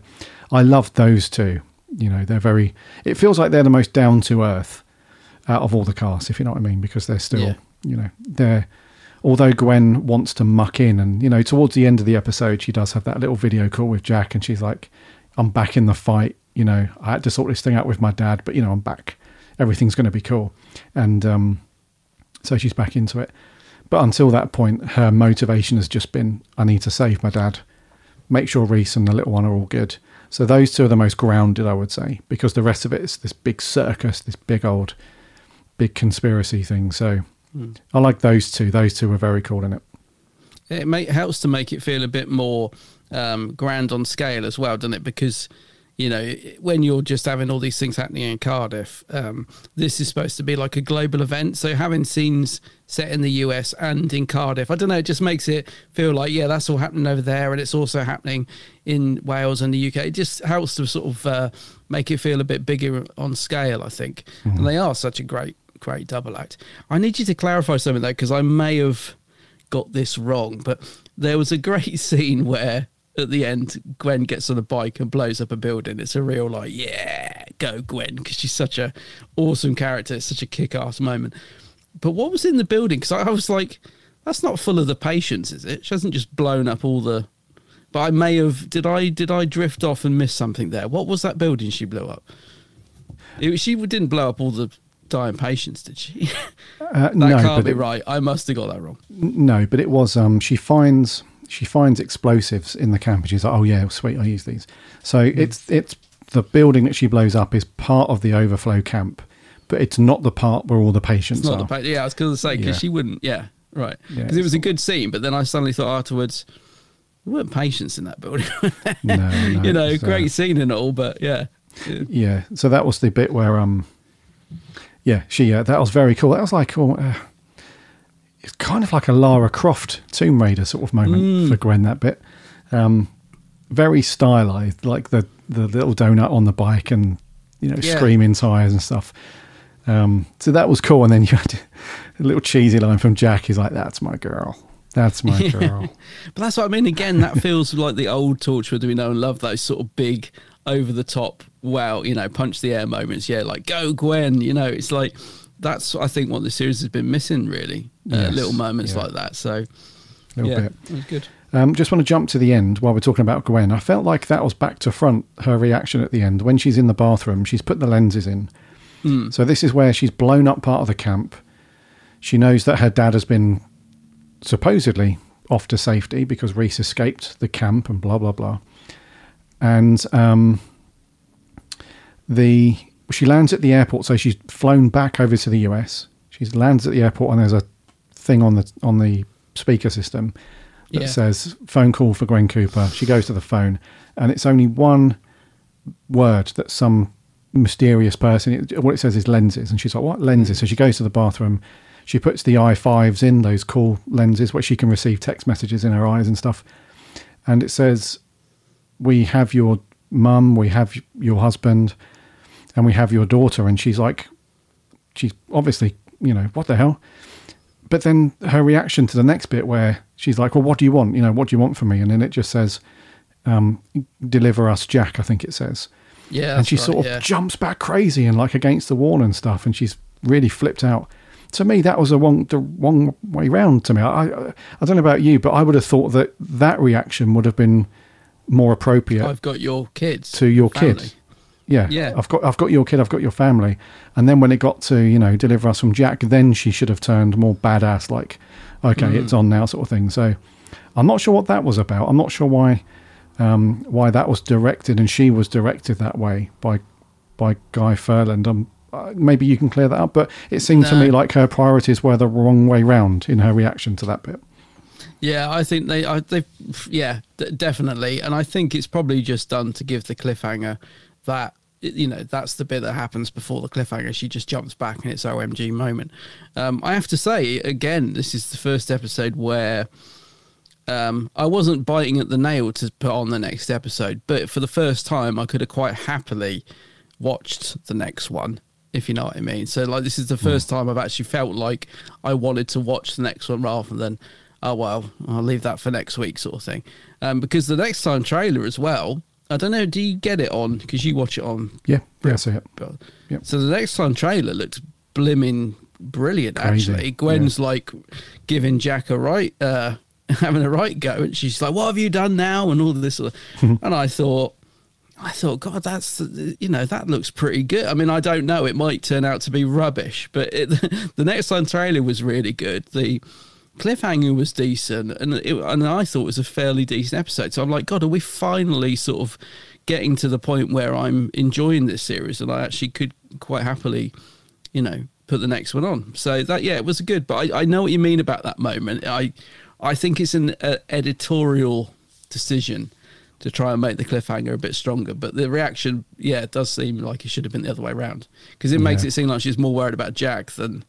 I love those two. You know, they're very. It feels like they're the most down to earth out of all the cast, if you know what I mean, because they're still Yeah. you know, they're although Gwen wants to muck in, and you know, towards the end of the episode, she does have that little video call with Jack, and she's like, "I'm back in the fight." You know, I had to sort this thing out with my dad, but you know, I'm back. Everything's going to be cool, and um, so she's back into it. But until that point, her motivation has just been, "I need to save my dad, make sure Rhys and the little one are all good." So those two are the most grounded, I would say, because the rest of it is this big circus, this big old, big conspiracy thing. So I like those two. Those two were very cool in it. It may, helps to make it feel a bit more um, grand on scale as well, doesn't it? Because you know when you're just having all these things happening in Cardiff, um, this is supposed to be like a global event. So having scenes set in the US and in Cardiff, I don't know, it just makes it feel like yeah, that's all happening over there, and it's also happening in Wales and the UK. It just helps to sort of uh, make it feel a bit bigger on scale, I think. And they are such a great, great double act. I need you to clarify something though, because I may have got this wrong, but there was a great scene where at the end Gwen gets on a bike and blows up a building. It's a real like, yeah, go Gwen, because she's such a awesome character. It's such a kick-ass moment. But what was in the building? Because I was like, that's not full of the patients, is it? She hasn't just blown up all the. But I may have. Did I? Did I drift off and miss something there? What was that building she blew up? It, she didn't blow up all the dying patients, did she? Uh, that no, can't but be it, right. I must have got that wrong. no, but it was. Um, she finds she finds explosives in the camp, and she's like, "Oh yeah, sweet, I use these." So Hmm. it's it's the building that she blows up is part of the overflow camp, but it's not the part where all the patients are. the pa- yeah. I was going to say because Yeah. she wouldn't. Yeah, right. Yeah, Because it was a good scene, but then I suddenly thought afterwards, there weren't patients in that building. no, no, you know, uh, great scene and all, but yeah. Yeah. Yeah, so that was the bit where um, yeah, she uh, that was very cool. That was like oh, uh, it's kind of like a Lara Croft Tomb Raider sort of moment Mm. for Gwen. That bit, um, very stylized, like the the little donut on the bike and you know Yeah. screaming tires and stuff. Um, so that was cool. And then you had a little cheesy line from Jack. He's like, "That's my girl. That's my girl." But that's what I mean. Again, that feels like the old Torchwood we know and love. Those sort of big, over the top, wow, you know, punch the air moments. Yeah, like go Gwen. You know, it's like that's I think what the series has been missing. Really, uh, Yes, little moments yeah. like that. So little yeah, bit. it was good. Um, just want to jump to the end while we're talking about Gwen. I felt like that was back to front, her reaction at the end. When she's in the bathroom, she's put the lenses in. So this is where she's blown up part of the camp. She knows that her dad has been supposedly off to safety because Rhys escaped the camp and blah, blah, blah. And um, the she lands at the airport. So she's flown back over to the US. She lands at the airport and there's a thing on the on the speaker system that Yeah. says phone call for Gwen Cooper. She goes to the phone, and it's only one word that some mysterious person. It, what it says is lenses, and she's like, "What lenses?" So she goes to the bathroom. She puts the i5s in those cool lenses where she can receive text messages in her eyes and stuff. And it says, "We have your mum, we have your husband, and we have your daughter." And she's like, she's obviously, you know, what the hell? But then her reaction to the next bit where she's like, well, what do you want? You know, what do you want from me? And then it just says, um, deliver us Jack, I think it says. Yeah, and she that's sort of yeah. jumps back crazy and like against the wall and stuff. And she's really flipped out. To me, that was a wrong, the wrong way round to me. I, I, I don't know about you, but I would have thought that that reaction would have been more appropriate I've got your kids to your family. kid. Yeah, Yeah. I've got I've got your kid. I've got your family. And then when it got to you know deliver us from Jack, then she should have turned more badass, like okay, Mm. it's on now, sort of thing. So I'm not sure what that was about. I'm not sure why um, why that was directed and she was directed that way by by Guy Ferland. Um, uh, maybe you can clear that up, but it seemed to me like her priorities were the wrong way round in her reaction to that bit. Yeah, I think they, I, they, yeah, d- definitely, and I think it's probably just done to give the cliffhanger that you know that's the bit that happens before the cliffhanger. She just jumps back and it's OMG moment. Um, I have to say again, this is the first episode where um, I wasn't biting at the nail to put on the next episode, but for the first time, I could have quite happily watched the next one, if you know what I mean. So, like, this is the first time I've actually felt like I wanted to watch the next one rather than, oh, well, I'll leave that for next week, sort of thing. Um, because the next time trailer as well, I don't know, do you get it on? Because you watch it on Yeah, yeah, I see it. Yep. So the next time trailer looked blimmin' brilliant. Crazy, Actually, Gwen's like giving Jack a right, uh, having a right go, and she's like, "What have you done now?" and all this. sort of- and I thought, I thought, God, that's you know that looks pretty good. I mean, I don't know; it might turn out to be rubbish, but it, the next time trailer was really good. The cliffhanger was decent, and it, and I thought it was a fairly decent episode. So I'm like, God, are we finally sort of getting to the point where I'm enjoying this series, and I actually could quite happily, you know, put the next one on. So that yeah, it was good. But I, I know what you mean about that moment. I I think it's an uh, editorial decision to try and make the cliffhanger a bit stronger. But the reaction, yeah, it does seem like it should have been the other way around because it makes it seem like she's more worried about Jack than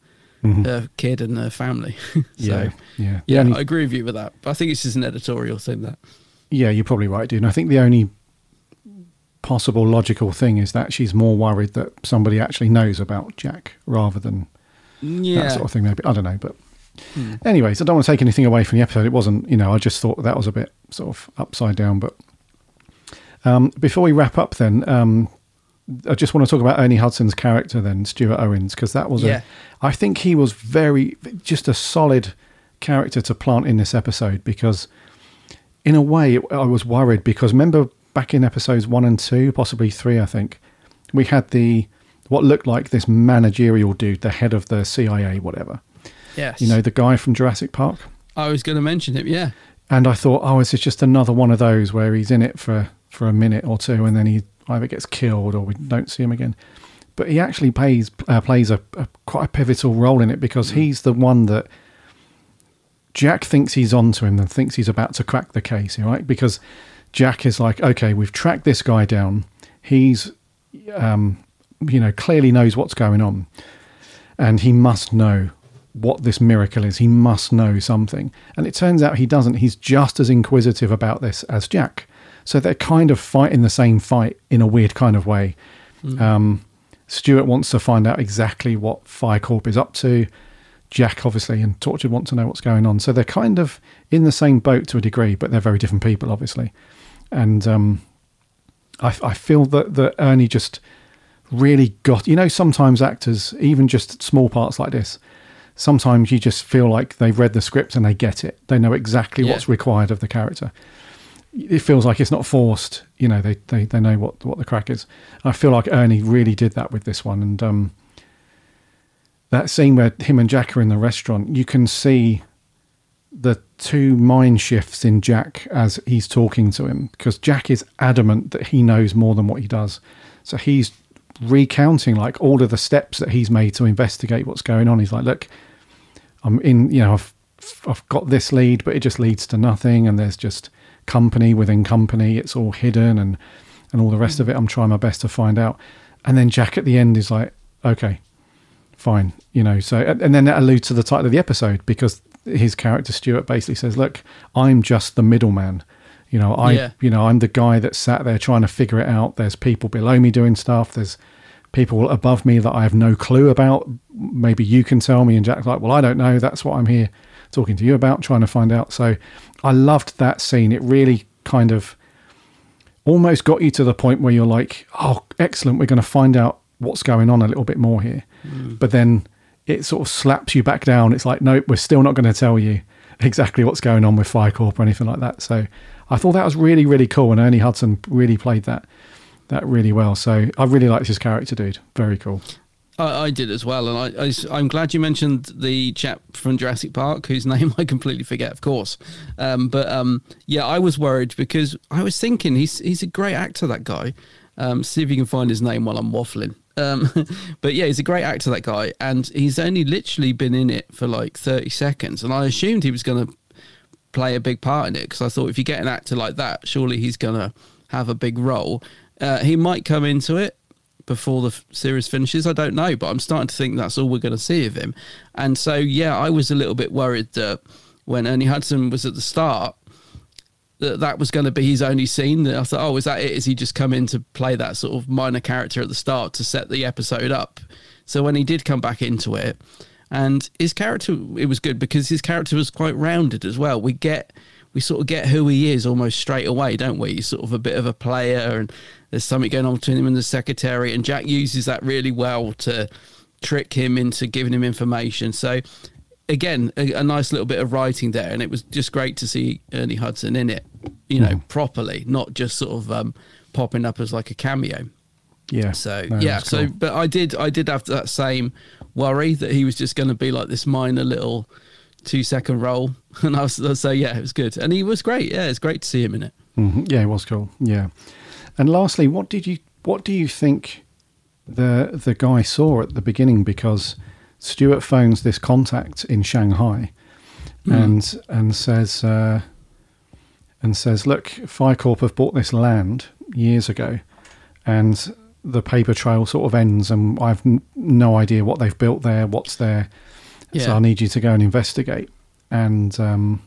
her kid and her family. so Yeah, yeah. yeah, And- I agree with you with that. But I think it's just an editorial thing that. Yeah, you're probably right, dude. And I think the only possible logical thing is that she's more worried that somebody actually knows about Jack rather than Yeah, that sort of thing. Maybe I don't know, but anyways, I don't want to take anything away from the episode. It wasn't, you know, I just thought that was a bit sort of upside down. But um, before we wrap up, then um, I just want to talk about Ernie Hudson's character, then Stuart Owens, because that was Yeah. a. I think he was very just a solid character to plant in this episode because, in a way, I was worried because remember back in episodes one and two, possibly three, I think we had the what looked like this managerial dude, the head of the CIA, whatever. yes. You know, the guy from Jurassic Park. I was going to mention him, Yeah, And I thought, oh, is this is just another one of those where he's in it for, for a minute or two and then he either gets killed or we don't see him again. But he actually plays uh, plays a, a quite a pivotal role in it because he's the one that Jack thinks he's onto him and thinks he's about to crack the case, right? Because Jack is like, okay, we've tracked this guy down. He's, um, you know, clearly knows what's going on, and he must know what this miracle is. He must know something. And it turns out he doesn't. He's just as inquisitive about this as Jack. So they're kind of fighting the same fight in a weird kind of way. Um, Stuart wants to find out exactly what PhiCorp is up to. Jack, obviously, and Torchwood want to know what's going on. So they're kind of in the same boat to a degree, but they're very different people, obviously. And um, I, I feel that, that Ernie just really got, you know, sometimes actors, even just small parts like this, sometimes you just feel like they've read the script and they get it. They know exactly Yeah. what's required of the character. It feels like it's not forced. You know, they, they, they know what, what the crack is. I feel like Ernie really did that with this one. And um, that scene where him and Jack are in the restaurant, you can see the two mind shifts in Jack as he's talking to him because Jack is adamant that he knows more than what he does. So he's recounting like all of the steps that he's made to investigate what's going on. He's like, look, I'm in, you know, I've, I've got this lead, but it just leads to nothing. And there's just company within company. It's all hidden and, and all the rest of it. Mm. I'm trying my best to find out. And then Jack at the end is like, okay, fine, you know. So, and and then that alludes to the title of the episode because his character Stuart basically says, "Look, I'm just the middleman. You know, I, Yeah. you know, I'm the guy that sat there trying to figure it out. There's people below me doing stuff. There's people above me that I have no clue about. Maybe you can tell me." And Jack's like, "Well, I don't know. That's what I'm here talking to you about, trying to find out." So, I loved that scene. It really kind of almost got you to the point where you're like, oh, excellent, we're going to find out what's going on a little bit more here. Mm. But then it sort of slaps you back down. It's like, nope, we're still not going to tell you exactly what's going on with PhiCorp or anything like that. So I thought that was really, really cool. And Ernie Hudson really played that that really well. So I really liked his character, dude. Very cool. I, I did as well, and I, am glad you mentioned the chap from Jurassic Park, whose name I completely forget, of course. Um, but um, yeah, I was worried because I was thinking he's he's a great actor, that guy. Um, see if you can find his name while I'm waffling. Um, but yeah, he's a great actor, that guy, and he's only literally been in it for like 30 seconds, and I assumed he was going to play a big part in it because I thought if you get an actor like that, surely he's going to have a big role. Uh, he might come into it before the series finishes. I don't know, but I'm starting to think that's all we're going to see of him. And so, yeah, I was a little bit worried that when Ernie Hudson was at the start, that that was going to be his only scene. That I thought, oh, is that it? Is he just come in to play that sort of minor character at the start to set the episode up? So when he did come back into it, and his character, it was good because his character was quite rounded as well. We get, we sort of get who he is almost straight away, don't we? He's sort of a bit of a player, and there's something going on between him and the secretary, and Jack uses that really well to trick him into giving him information. So again, a, a nice little bit of writing there, and it was just great to see Ernie Hudson in it, you know, properly, not just sort of um, popping up as like a cameo. Yeah. So No, yeah, so cool. but I did I did have that same worry that he was just going to be like this minor little two second role, and I was so yeah, it was good, and he was great. Yeah, it's great to see him in it. Mhm. Yeah, it was cool. Yeah. And lastly, what did you what do you think the the guy saw at the beginning? Because Stuart phones this contact in Shanghai and and says uh, and says, "Look, PhiCorp have bought this land years ago, and the paper trail sort of ends, and I've n- no idea what they've built there, what's there. So I need you to go and investigate." And um,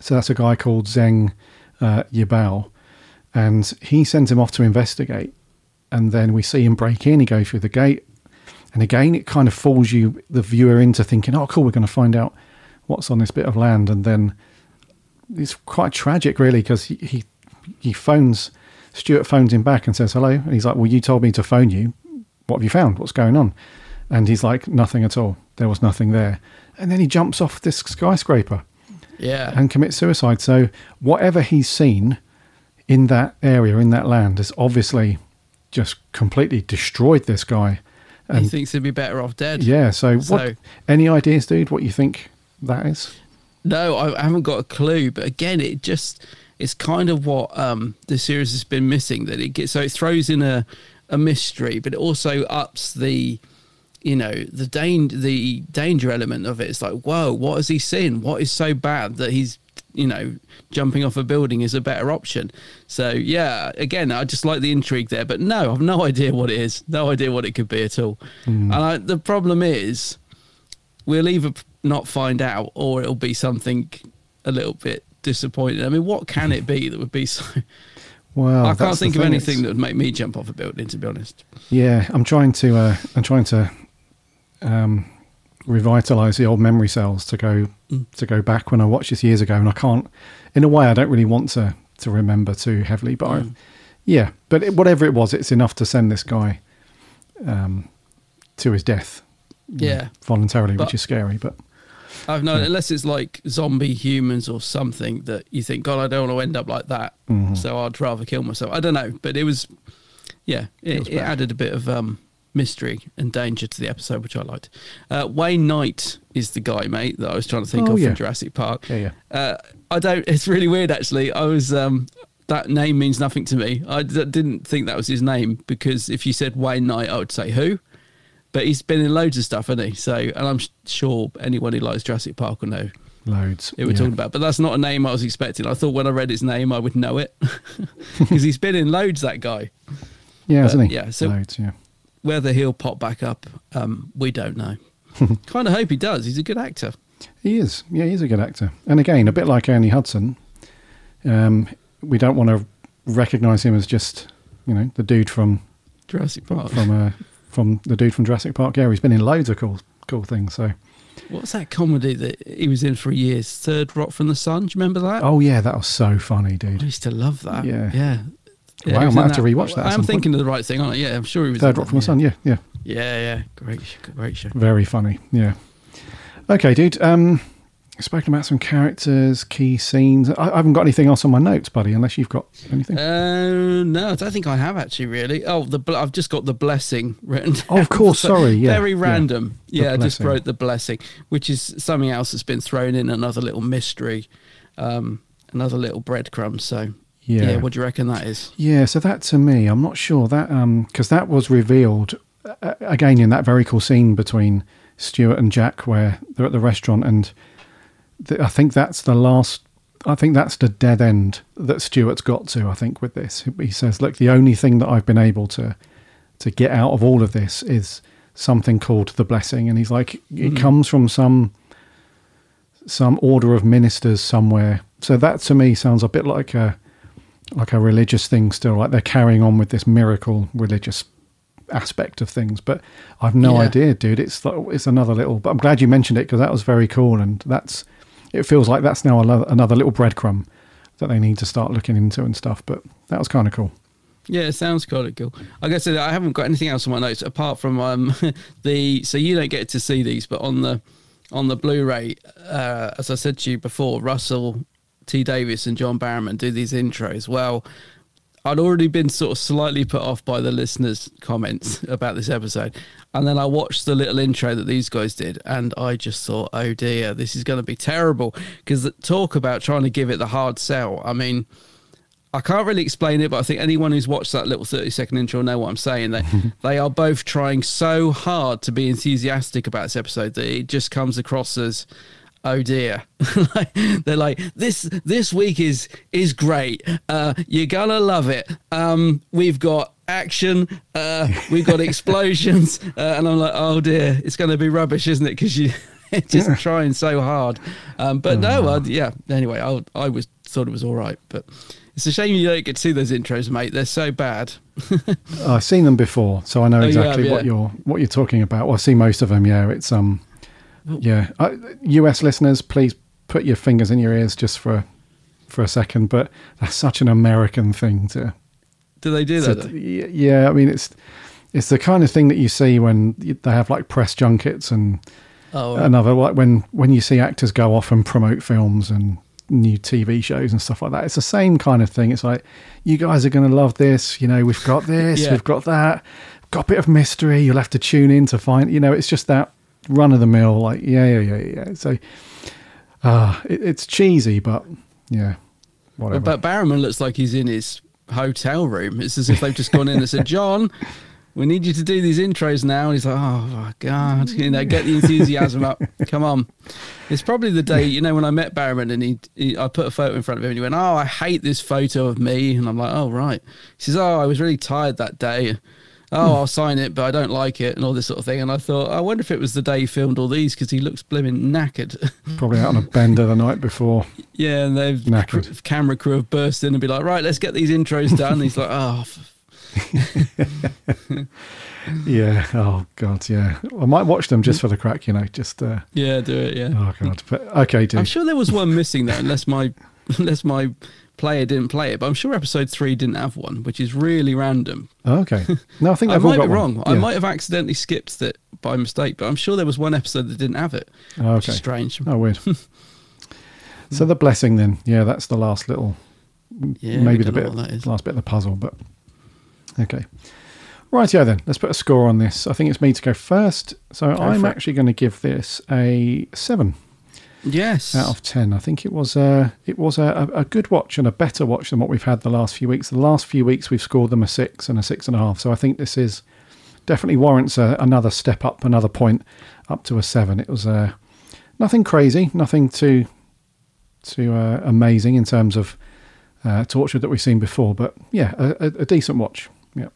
so that's a guy called Zeng uh, Yibao, and he sends him off to investigate. And then we see him break in. He goes through the gate, and again, it kind of fools you, the viewer, into thinking, "Oh, cool, we're going to find out what's on this bit of land." And then it's quite tragic, really, because he, he he phones Stuart phones him back and says hello, and he's like, "Well, you told me to phone you. What have you found? What's going on?" And he's like, "Nothing at all. There was nothing there." And then he jumps off this skyscraper Yeah, and commits suicide. So whatever he's seen in that area, in that land, has obviously just completely destroyed this guy. And he thinks he'd be better off dead. yeah, so, So- what? Any ideas, dude? What you think that is? No, I haven't got a clue. But again, it just it's kind of what um, the series has been missing. That it gets so it throws in a a mystery, but it also ups the you know the danger the danger element of. It's like whoa, what has he seen? What is so bad that he's you know jumping off a building is a better option. So yeah, again, I just like the intrigue there. But no, I've no idea what it is. No idea what it could be at all. And I, the problem is we'll either not find out or it'll be something a little bit disappointing. I mean, what can it be that would be so? Well, I can't think of anything it's- that would make me jump off a building. To be honest, Yeah, I'm trying to. Uh, I'm trying to um, revitalize the old memory cells to go Mm. to go back when I watched this years ago, and I can't. In a way, I don't really want to to remember too heavily, but I, Mm. yeah, but it, whatever it was, it's enough to send this guy um, to his death. you know, Yeah. voluntarily, But- which is scary. But I've no unless it's like zombie humans or something that you think, God, I don't want to end up like that, Mm-hmm. so I'd rather kill myself. I don't know, but it was, yeah, it, was it, added a bit of um, mystery and danger to the episode, which I liked. Uh, Wayne Knight is the guy, mate, that I was trying to think Oh, of yeah. from Jurassic Park. Yeah, yeah. Uh, I don't. It's really weird, actually. I was. Um, that name means nothing to me. I d- didn't think that was his name because if you said Wayne Knight, I would say who. But he's been in loads of stuff, hasn't he? So, and I'm sure anyone who likes Jurassic Park will know loads. who we're yeah. talking about. But that's not a name I was expecting. I thought when I read his name, I would know it because he's been in loads. That guy. Yeah, isn't he? yeah, so- loads. Yeah. Whether he'll pop back up, um, we don't know. kind of hope he does. He's a good actor. He is. Yeah, he's a good actor. And again, a bit like Ernie Hudson, um, we don't want to recognise him as just, you know, the dude from Jurassic Park. from uh, from the dude from Jurassic Park. Yeah, he's been in loads of cool cool things. So, What's that comedy that he was in for years? Third Rock from the Sun. Do you remember that? oh yeah, that was so funny, dude. I dude. used to love that. Yeah. Yeah. Wow, he I might have to rewatch that I some am point. thinking of the right thing, aren't I? Yeah, I'm sure he was. Third Rock from the Sun. Yeah, yeah, Yeah, yeah. Great, great show. very funny. Yeah. Okay, dude. Um, spoken about some characters, key scenes. I, I haven't got anything else on my notes, buddy. Unless you've got anything. Uh, no, I don't think I have actually. Really. Oh, the bl- I've just got the blessing written. Oh, of course, So sorry, yeah, Very random. The Yeah, I just wrote the blessing, which is something else that's been thrown in. Another little mystery. Um, another little breadcrumb. So. Yeah. Yeah. What do you reckon that is? Yeah, so that to me, I'm not sure that um, because that was revealed uh, uh, again in that very cool scene between Stuart and Jack where they're at the restaurant, and th- I think that's the last. I think that's the dead end that Stuart's got to. I think with this, he says, "Look, the only thing that I've been able to to get out of all of this is something called the blessing," and he's like, "It mm-hmm. comes from some." some order of ministers somewhere. So that to me sounds a bit like a like a religious thing still, like they're carrying on with this miracle religious aspect of things. But I've no Yeah. idea, dude. It's like- it's another little. But I'm glad you mentioned it because that was very cool, and that's it feels like that's now another, another little breadcrumb that they need to start looking into and stuff. But that was kind of cool. Yeah, it sounds kind of cool. Like I said, I haven't got anything else on my notes apart from um, the. So you don't get to see these, but on the on the Blu-ray, uh, as I said to you before, Russell T Davies and John Barrowman do these intros. Well, I'd already been sort of slightly put off by the listeners' comments about this episode, and then I watched the little intro that these guys did, and I just thought, oh dear, this is going to be terrible. Because talk about trying to give it the hard sell. I mean. I can't really explain it, but I think anyone who's watched that little 30 second intro will know what I'm saying. They, they are both trying so hard to be enthusiastic about this episode that it just comes across as, oh dear. they're like, this this week is is great. Uh, you're gonna love it. Um, we've got action, uh, we've got explosions, uh, and I'm like, oh dear, it's going to be rubbish, isn't it? Because you just trying so hard. Um, but no, uh, yeah. Anyway, I I was thought it was all right, but. It's a shame you don't get to see those intros, mate. They're so bad. I've seen them before, so I know Oh, you exactly have, what yeah. you're what you're talking about. Well, I see most of them. Yeah, it's um, yeah. Uh, U.S. listeners, please put your fingers in your ears just for for a second. But that's such an American thing to. Do they do that? y- yeah, I mean it's it's the kind of thing that you see when they have like press junkets and Oh, right. another like when when you see actors go off and promote films and new TV shows and stuff like that. It's the same kind of thing. It's like you guys are going to love this. You know, we've got this, Yeah. we've got that, got a bit of mystery. You'll have to tune in to find. You know, it's just that run of the mill. Like yeah, yeah, yeah, yeah. So, uh, it, it's cheesy, but yeah, whatever. But Barrowman looks like he's in his hotel room. It's as if they've just gone in and said, John, we need you to do these intros now. And he's like, oh, my God. You know, get the enthusiasm up. Come on. It's probably the day, you know, when I met Barrowman and he, he, I put a photo in front of him and he went, oh, I hate this photo of me. And I'm like, oh, right. He says, oh, I was really tired that day. Oh, I'll sign it, but I don't like it, and all this sort of thing. And I thought, I wonder if it was the day he filmed all these because he looks blimmin' knackered. Probably out on a bender the night before. Yeah, and they've Knackered. cr- camera crew have burst in and be like, right, let's get these intros done. And he's like, oh, Yeah. Oh God. Yeah. I might watch them just for the crack. You know. Just. Uh, yeah, do it. Yeah, oh God. But okay, dude. I'm sure there was one missing though, unless my unless my player didn't play it. But I'm sure episode three didn't have one, which is really random. Oh, okay. No, I think I might got be wrong. I might have accidentally skipped it by mistake, but I'm sure there was one episode that didn't have it. Oh, okay. strange. Oh, weird. so the blessing, then. Yeah, that's the last little, Yeah, maybe the bit, that is. last bit of the puzzle. But okay. Right, yeah, then. Let's put a score on this. I think it's me to go first. So I'm actually going to give this a seven Yes. out of ten. I think it was a it was a, a good watch and a better watch than what we've had the last few weeks. The last few weeks we've scored them a six and a six and a half. So I think this is definitely warrants a, another step up, another point up to a seven. It was uh, nothing crazy, nothing too too uh, amazing in terms of uh, Torchwood that we've seen before, but yeah, a, a, a decent watch. Yeah.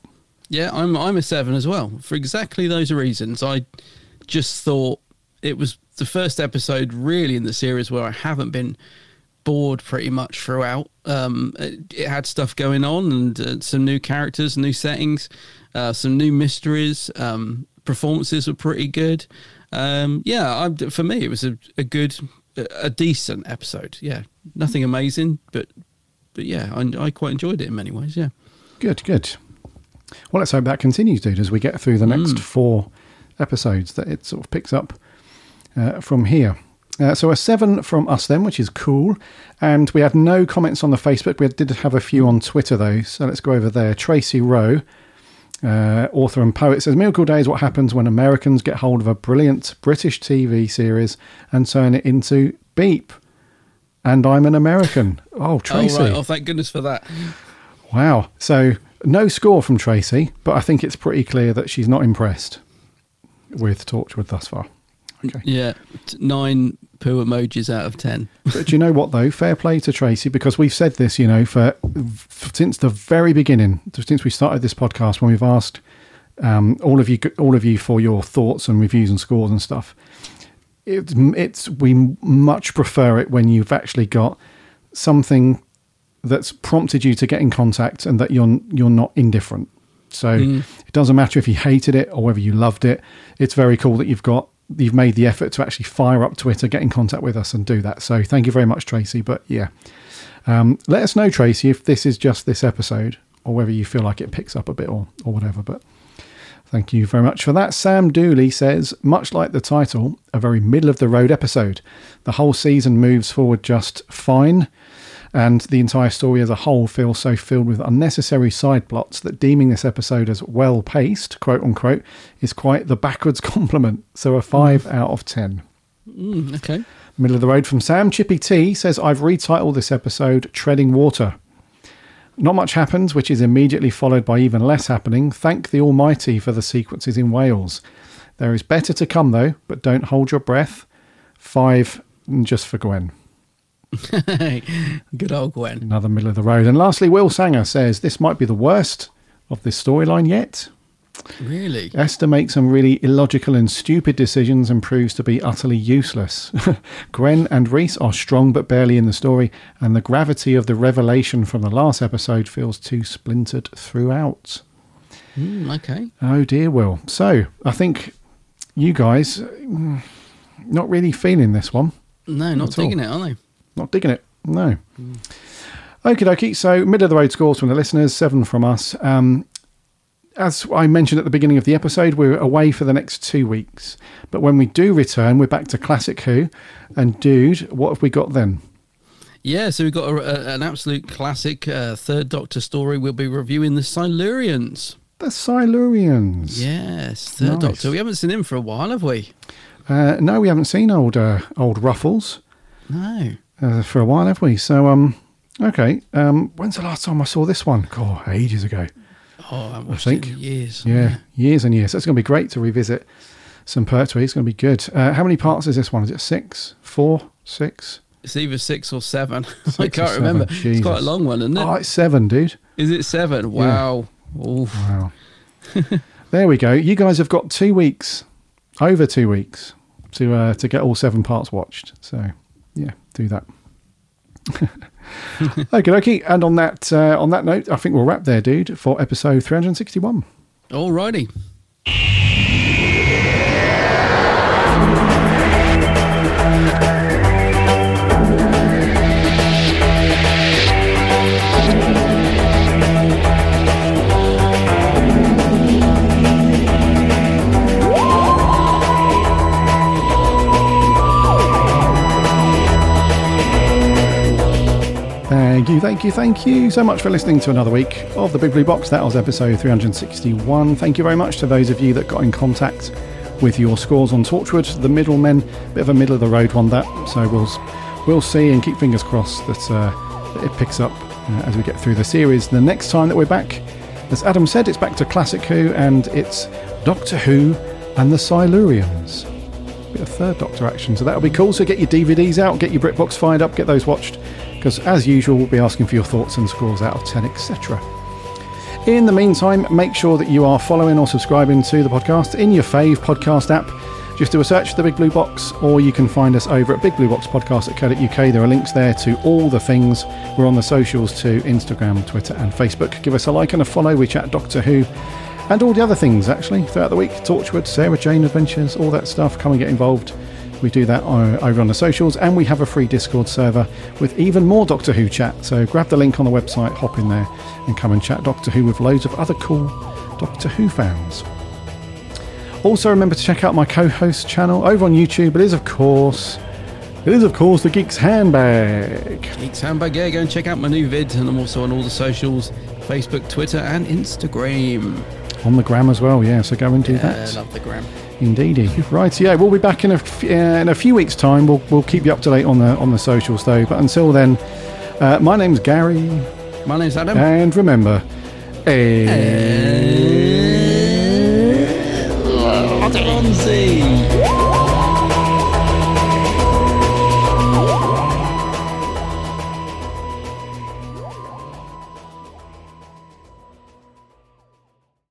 Yeah, I'm I'm a seven as well for exactly those reasons. I just thought it was the first episode really in the series where I haven't been bored pretty much throughout. Um, it, it had stuff going on and uh, some new characters, new settings, uh, some new mysteries. Um, performances were pretty good. Um, yeah, I, for me it was a, a good, a, decent episode. Yeah, nothing amazing, but but yeah, I, I quite enjoyed it in many ways. Yeah. Good, good. Well, let's hope that continues, dude, as we get through the next four episodes, that it sort of picks up uh, from here. Uh, so a seven from us then, which is cool. And we had no comments on the Facebook. We did have a few on Twitter though. So let's go over there. Tracy Rowe, uh, author and poet, says Miracle Day is what happens when Americans get hold of a brilliant British TV series and turn it into Beep. And I'm an American. Oh, Tracy. Oh, right. oh, thank goodness for that. Wow. So no score from Tracy, but I think it's pretty clear that she's not impressed with Torchwood thus far. Okay. Yeah, nine poo emojis out of ten. But do you know what though? Fair play to Tracy because we've said this, you know, for f- since the very beginning, since we started this podcast, when we've asked um, all of you, all of you for your thoughts and reviews and scores and stuff. It's, it's we much prefer it when you've actually got something that's prompted you to get in contact and that you're you're not indifferent. So it doesn't matter if you hated it or whether you loved it. It's very cool that you've got you've made the effort to actually fire up Twitter, get in contact with us, and do that. So thank you very much, Tracy. But yeah, um, let us know, Tracy, if this is just this episode or whether you feel like it picks up a bit or, or whatever. But thank you very much for that. Sam Dooley says, much like the title, a very middle of the road episode. The whole season moves forward just fine, and the entire story as a whole feels so filled with unnecessary side plots that deeming this episode as well paced, quote unquote, is quite the backwards compliment. So a 5 out of 10. Mm, okay. Middle of the road from Sam. Chippy T says, I've retitled this episode Treading Water. Not much happens, which is immediately followed by even less happening. Thank the Almighty for the sequences in Wales. There is better to come, though, but don't hold your breath. Five, just for Gwen. Good old Gwen. Another middle of the road. And lastly, Will Sanger says, This might be the worst of this storyline yet. Really? Esther makes some really illogical and stupid decisions and proves to be utterly useless. Gwen and Rhys are strong but barely in the story, and the gravity of the revelation from the last episode feels too splintered throughout. Mm, okay. Oh dear, Will. So I think you guys mm, not really feeling this one. No, not all. digging it, are they? Not digging it. No. Okie dokie. So middle of the road scores from the listeners, seven from us. Um, as I mentioned at the beginning of the episode, we're away for the next two weeks. But when we do return, we're back to Classic Who. And dude, what have we got then? Yeah, so we've got a, a, an absolute classic uh, Third Doctor story. We'll be reviewing the Silurians. The Silurians. Yes, Third Nice. Doctor. We haven't seen him for a while, have we? Uh, no, we haven't seen old uh, old Ruffles No. Uh, for a while, have we? So, um, okay. Um, when's the last time I saw this one? God, ages ago. Oh, I think. years. Yeah, years and years. So it's going to be great to revisit some Pertwee. It's going to be good. Uh, how many parts is this one? Is it six, four, six? It's either six or seven. I Six or can't remember. seven. It's quite a long one, isn't it? Oh, it's seven, dude. Is it seven? Wow. Oof. Wow. there we go. You guys have got two weeks, over two weeks, to uh, to get all seven parts watched. So, yeah, do that. okay, okay. And on that uh, on that note, I think we'll wrap there, dude, for episode three hundred sixty-one. Thank you, thank you, thank you so much for listening to another week of the Big Blue Box. That was episode 361. Thank you very much to those of you that got in contact with your scores on Torchwood. The middlemen, bit of a middle of the road one that. So we'll we'll see and keep fingers crossed that, uh, that it picks up uh, as we get through the series. The next time that we're back, as Adam said, it's back to Classic Who and it's Doctor Who and the Silurians. Bit of third Doctor action, so that'll be cool. So get your DVDs out, get your BritBox fired up, get those watched, because as usual, we'll be asking for your thoughts and scores out of 10, etc. In the meantime, make sure that you are following or subscribing to the podcast in your fave podcast app. Just do a search for the Big Blue Box, or you can find us over at bigblueboxpodcast.co.uk. There are links there to all the things. We're on the socials too Instagram, Twitter, and Facebook. Give us a like and a follow. We chat Doctor Who and all the other things actually throughout the week Torchwood, Sarah Jane Adventures, all that stuff. Come and get involved. We do that over on the socials, and we have a free Discord server with even more Doctor Who chat. So grab the link on the website, hop in there, and come and chat Doctor Who with loads of other cool Doctor Who fans. Also, remember to check out my co-host channel over on YouTube. It is, of course, it is, of course, the Geeks Handbag. Geeks Handbag, yeah, go and check out my new vid. And I'm also on all the socials Facebook, Twitter, and Instagram. On the gram as well, yeah. So go and do Yeah, that. love the gram. Indeedy. Right, yeah, we'll be back in a, f- uh, in a few weeks' time. We'll, we'll keep you up to date on the on the socials though. But until then, uh, my name's Garry, My name's Adam. and remember, eh, Fonzie.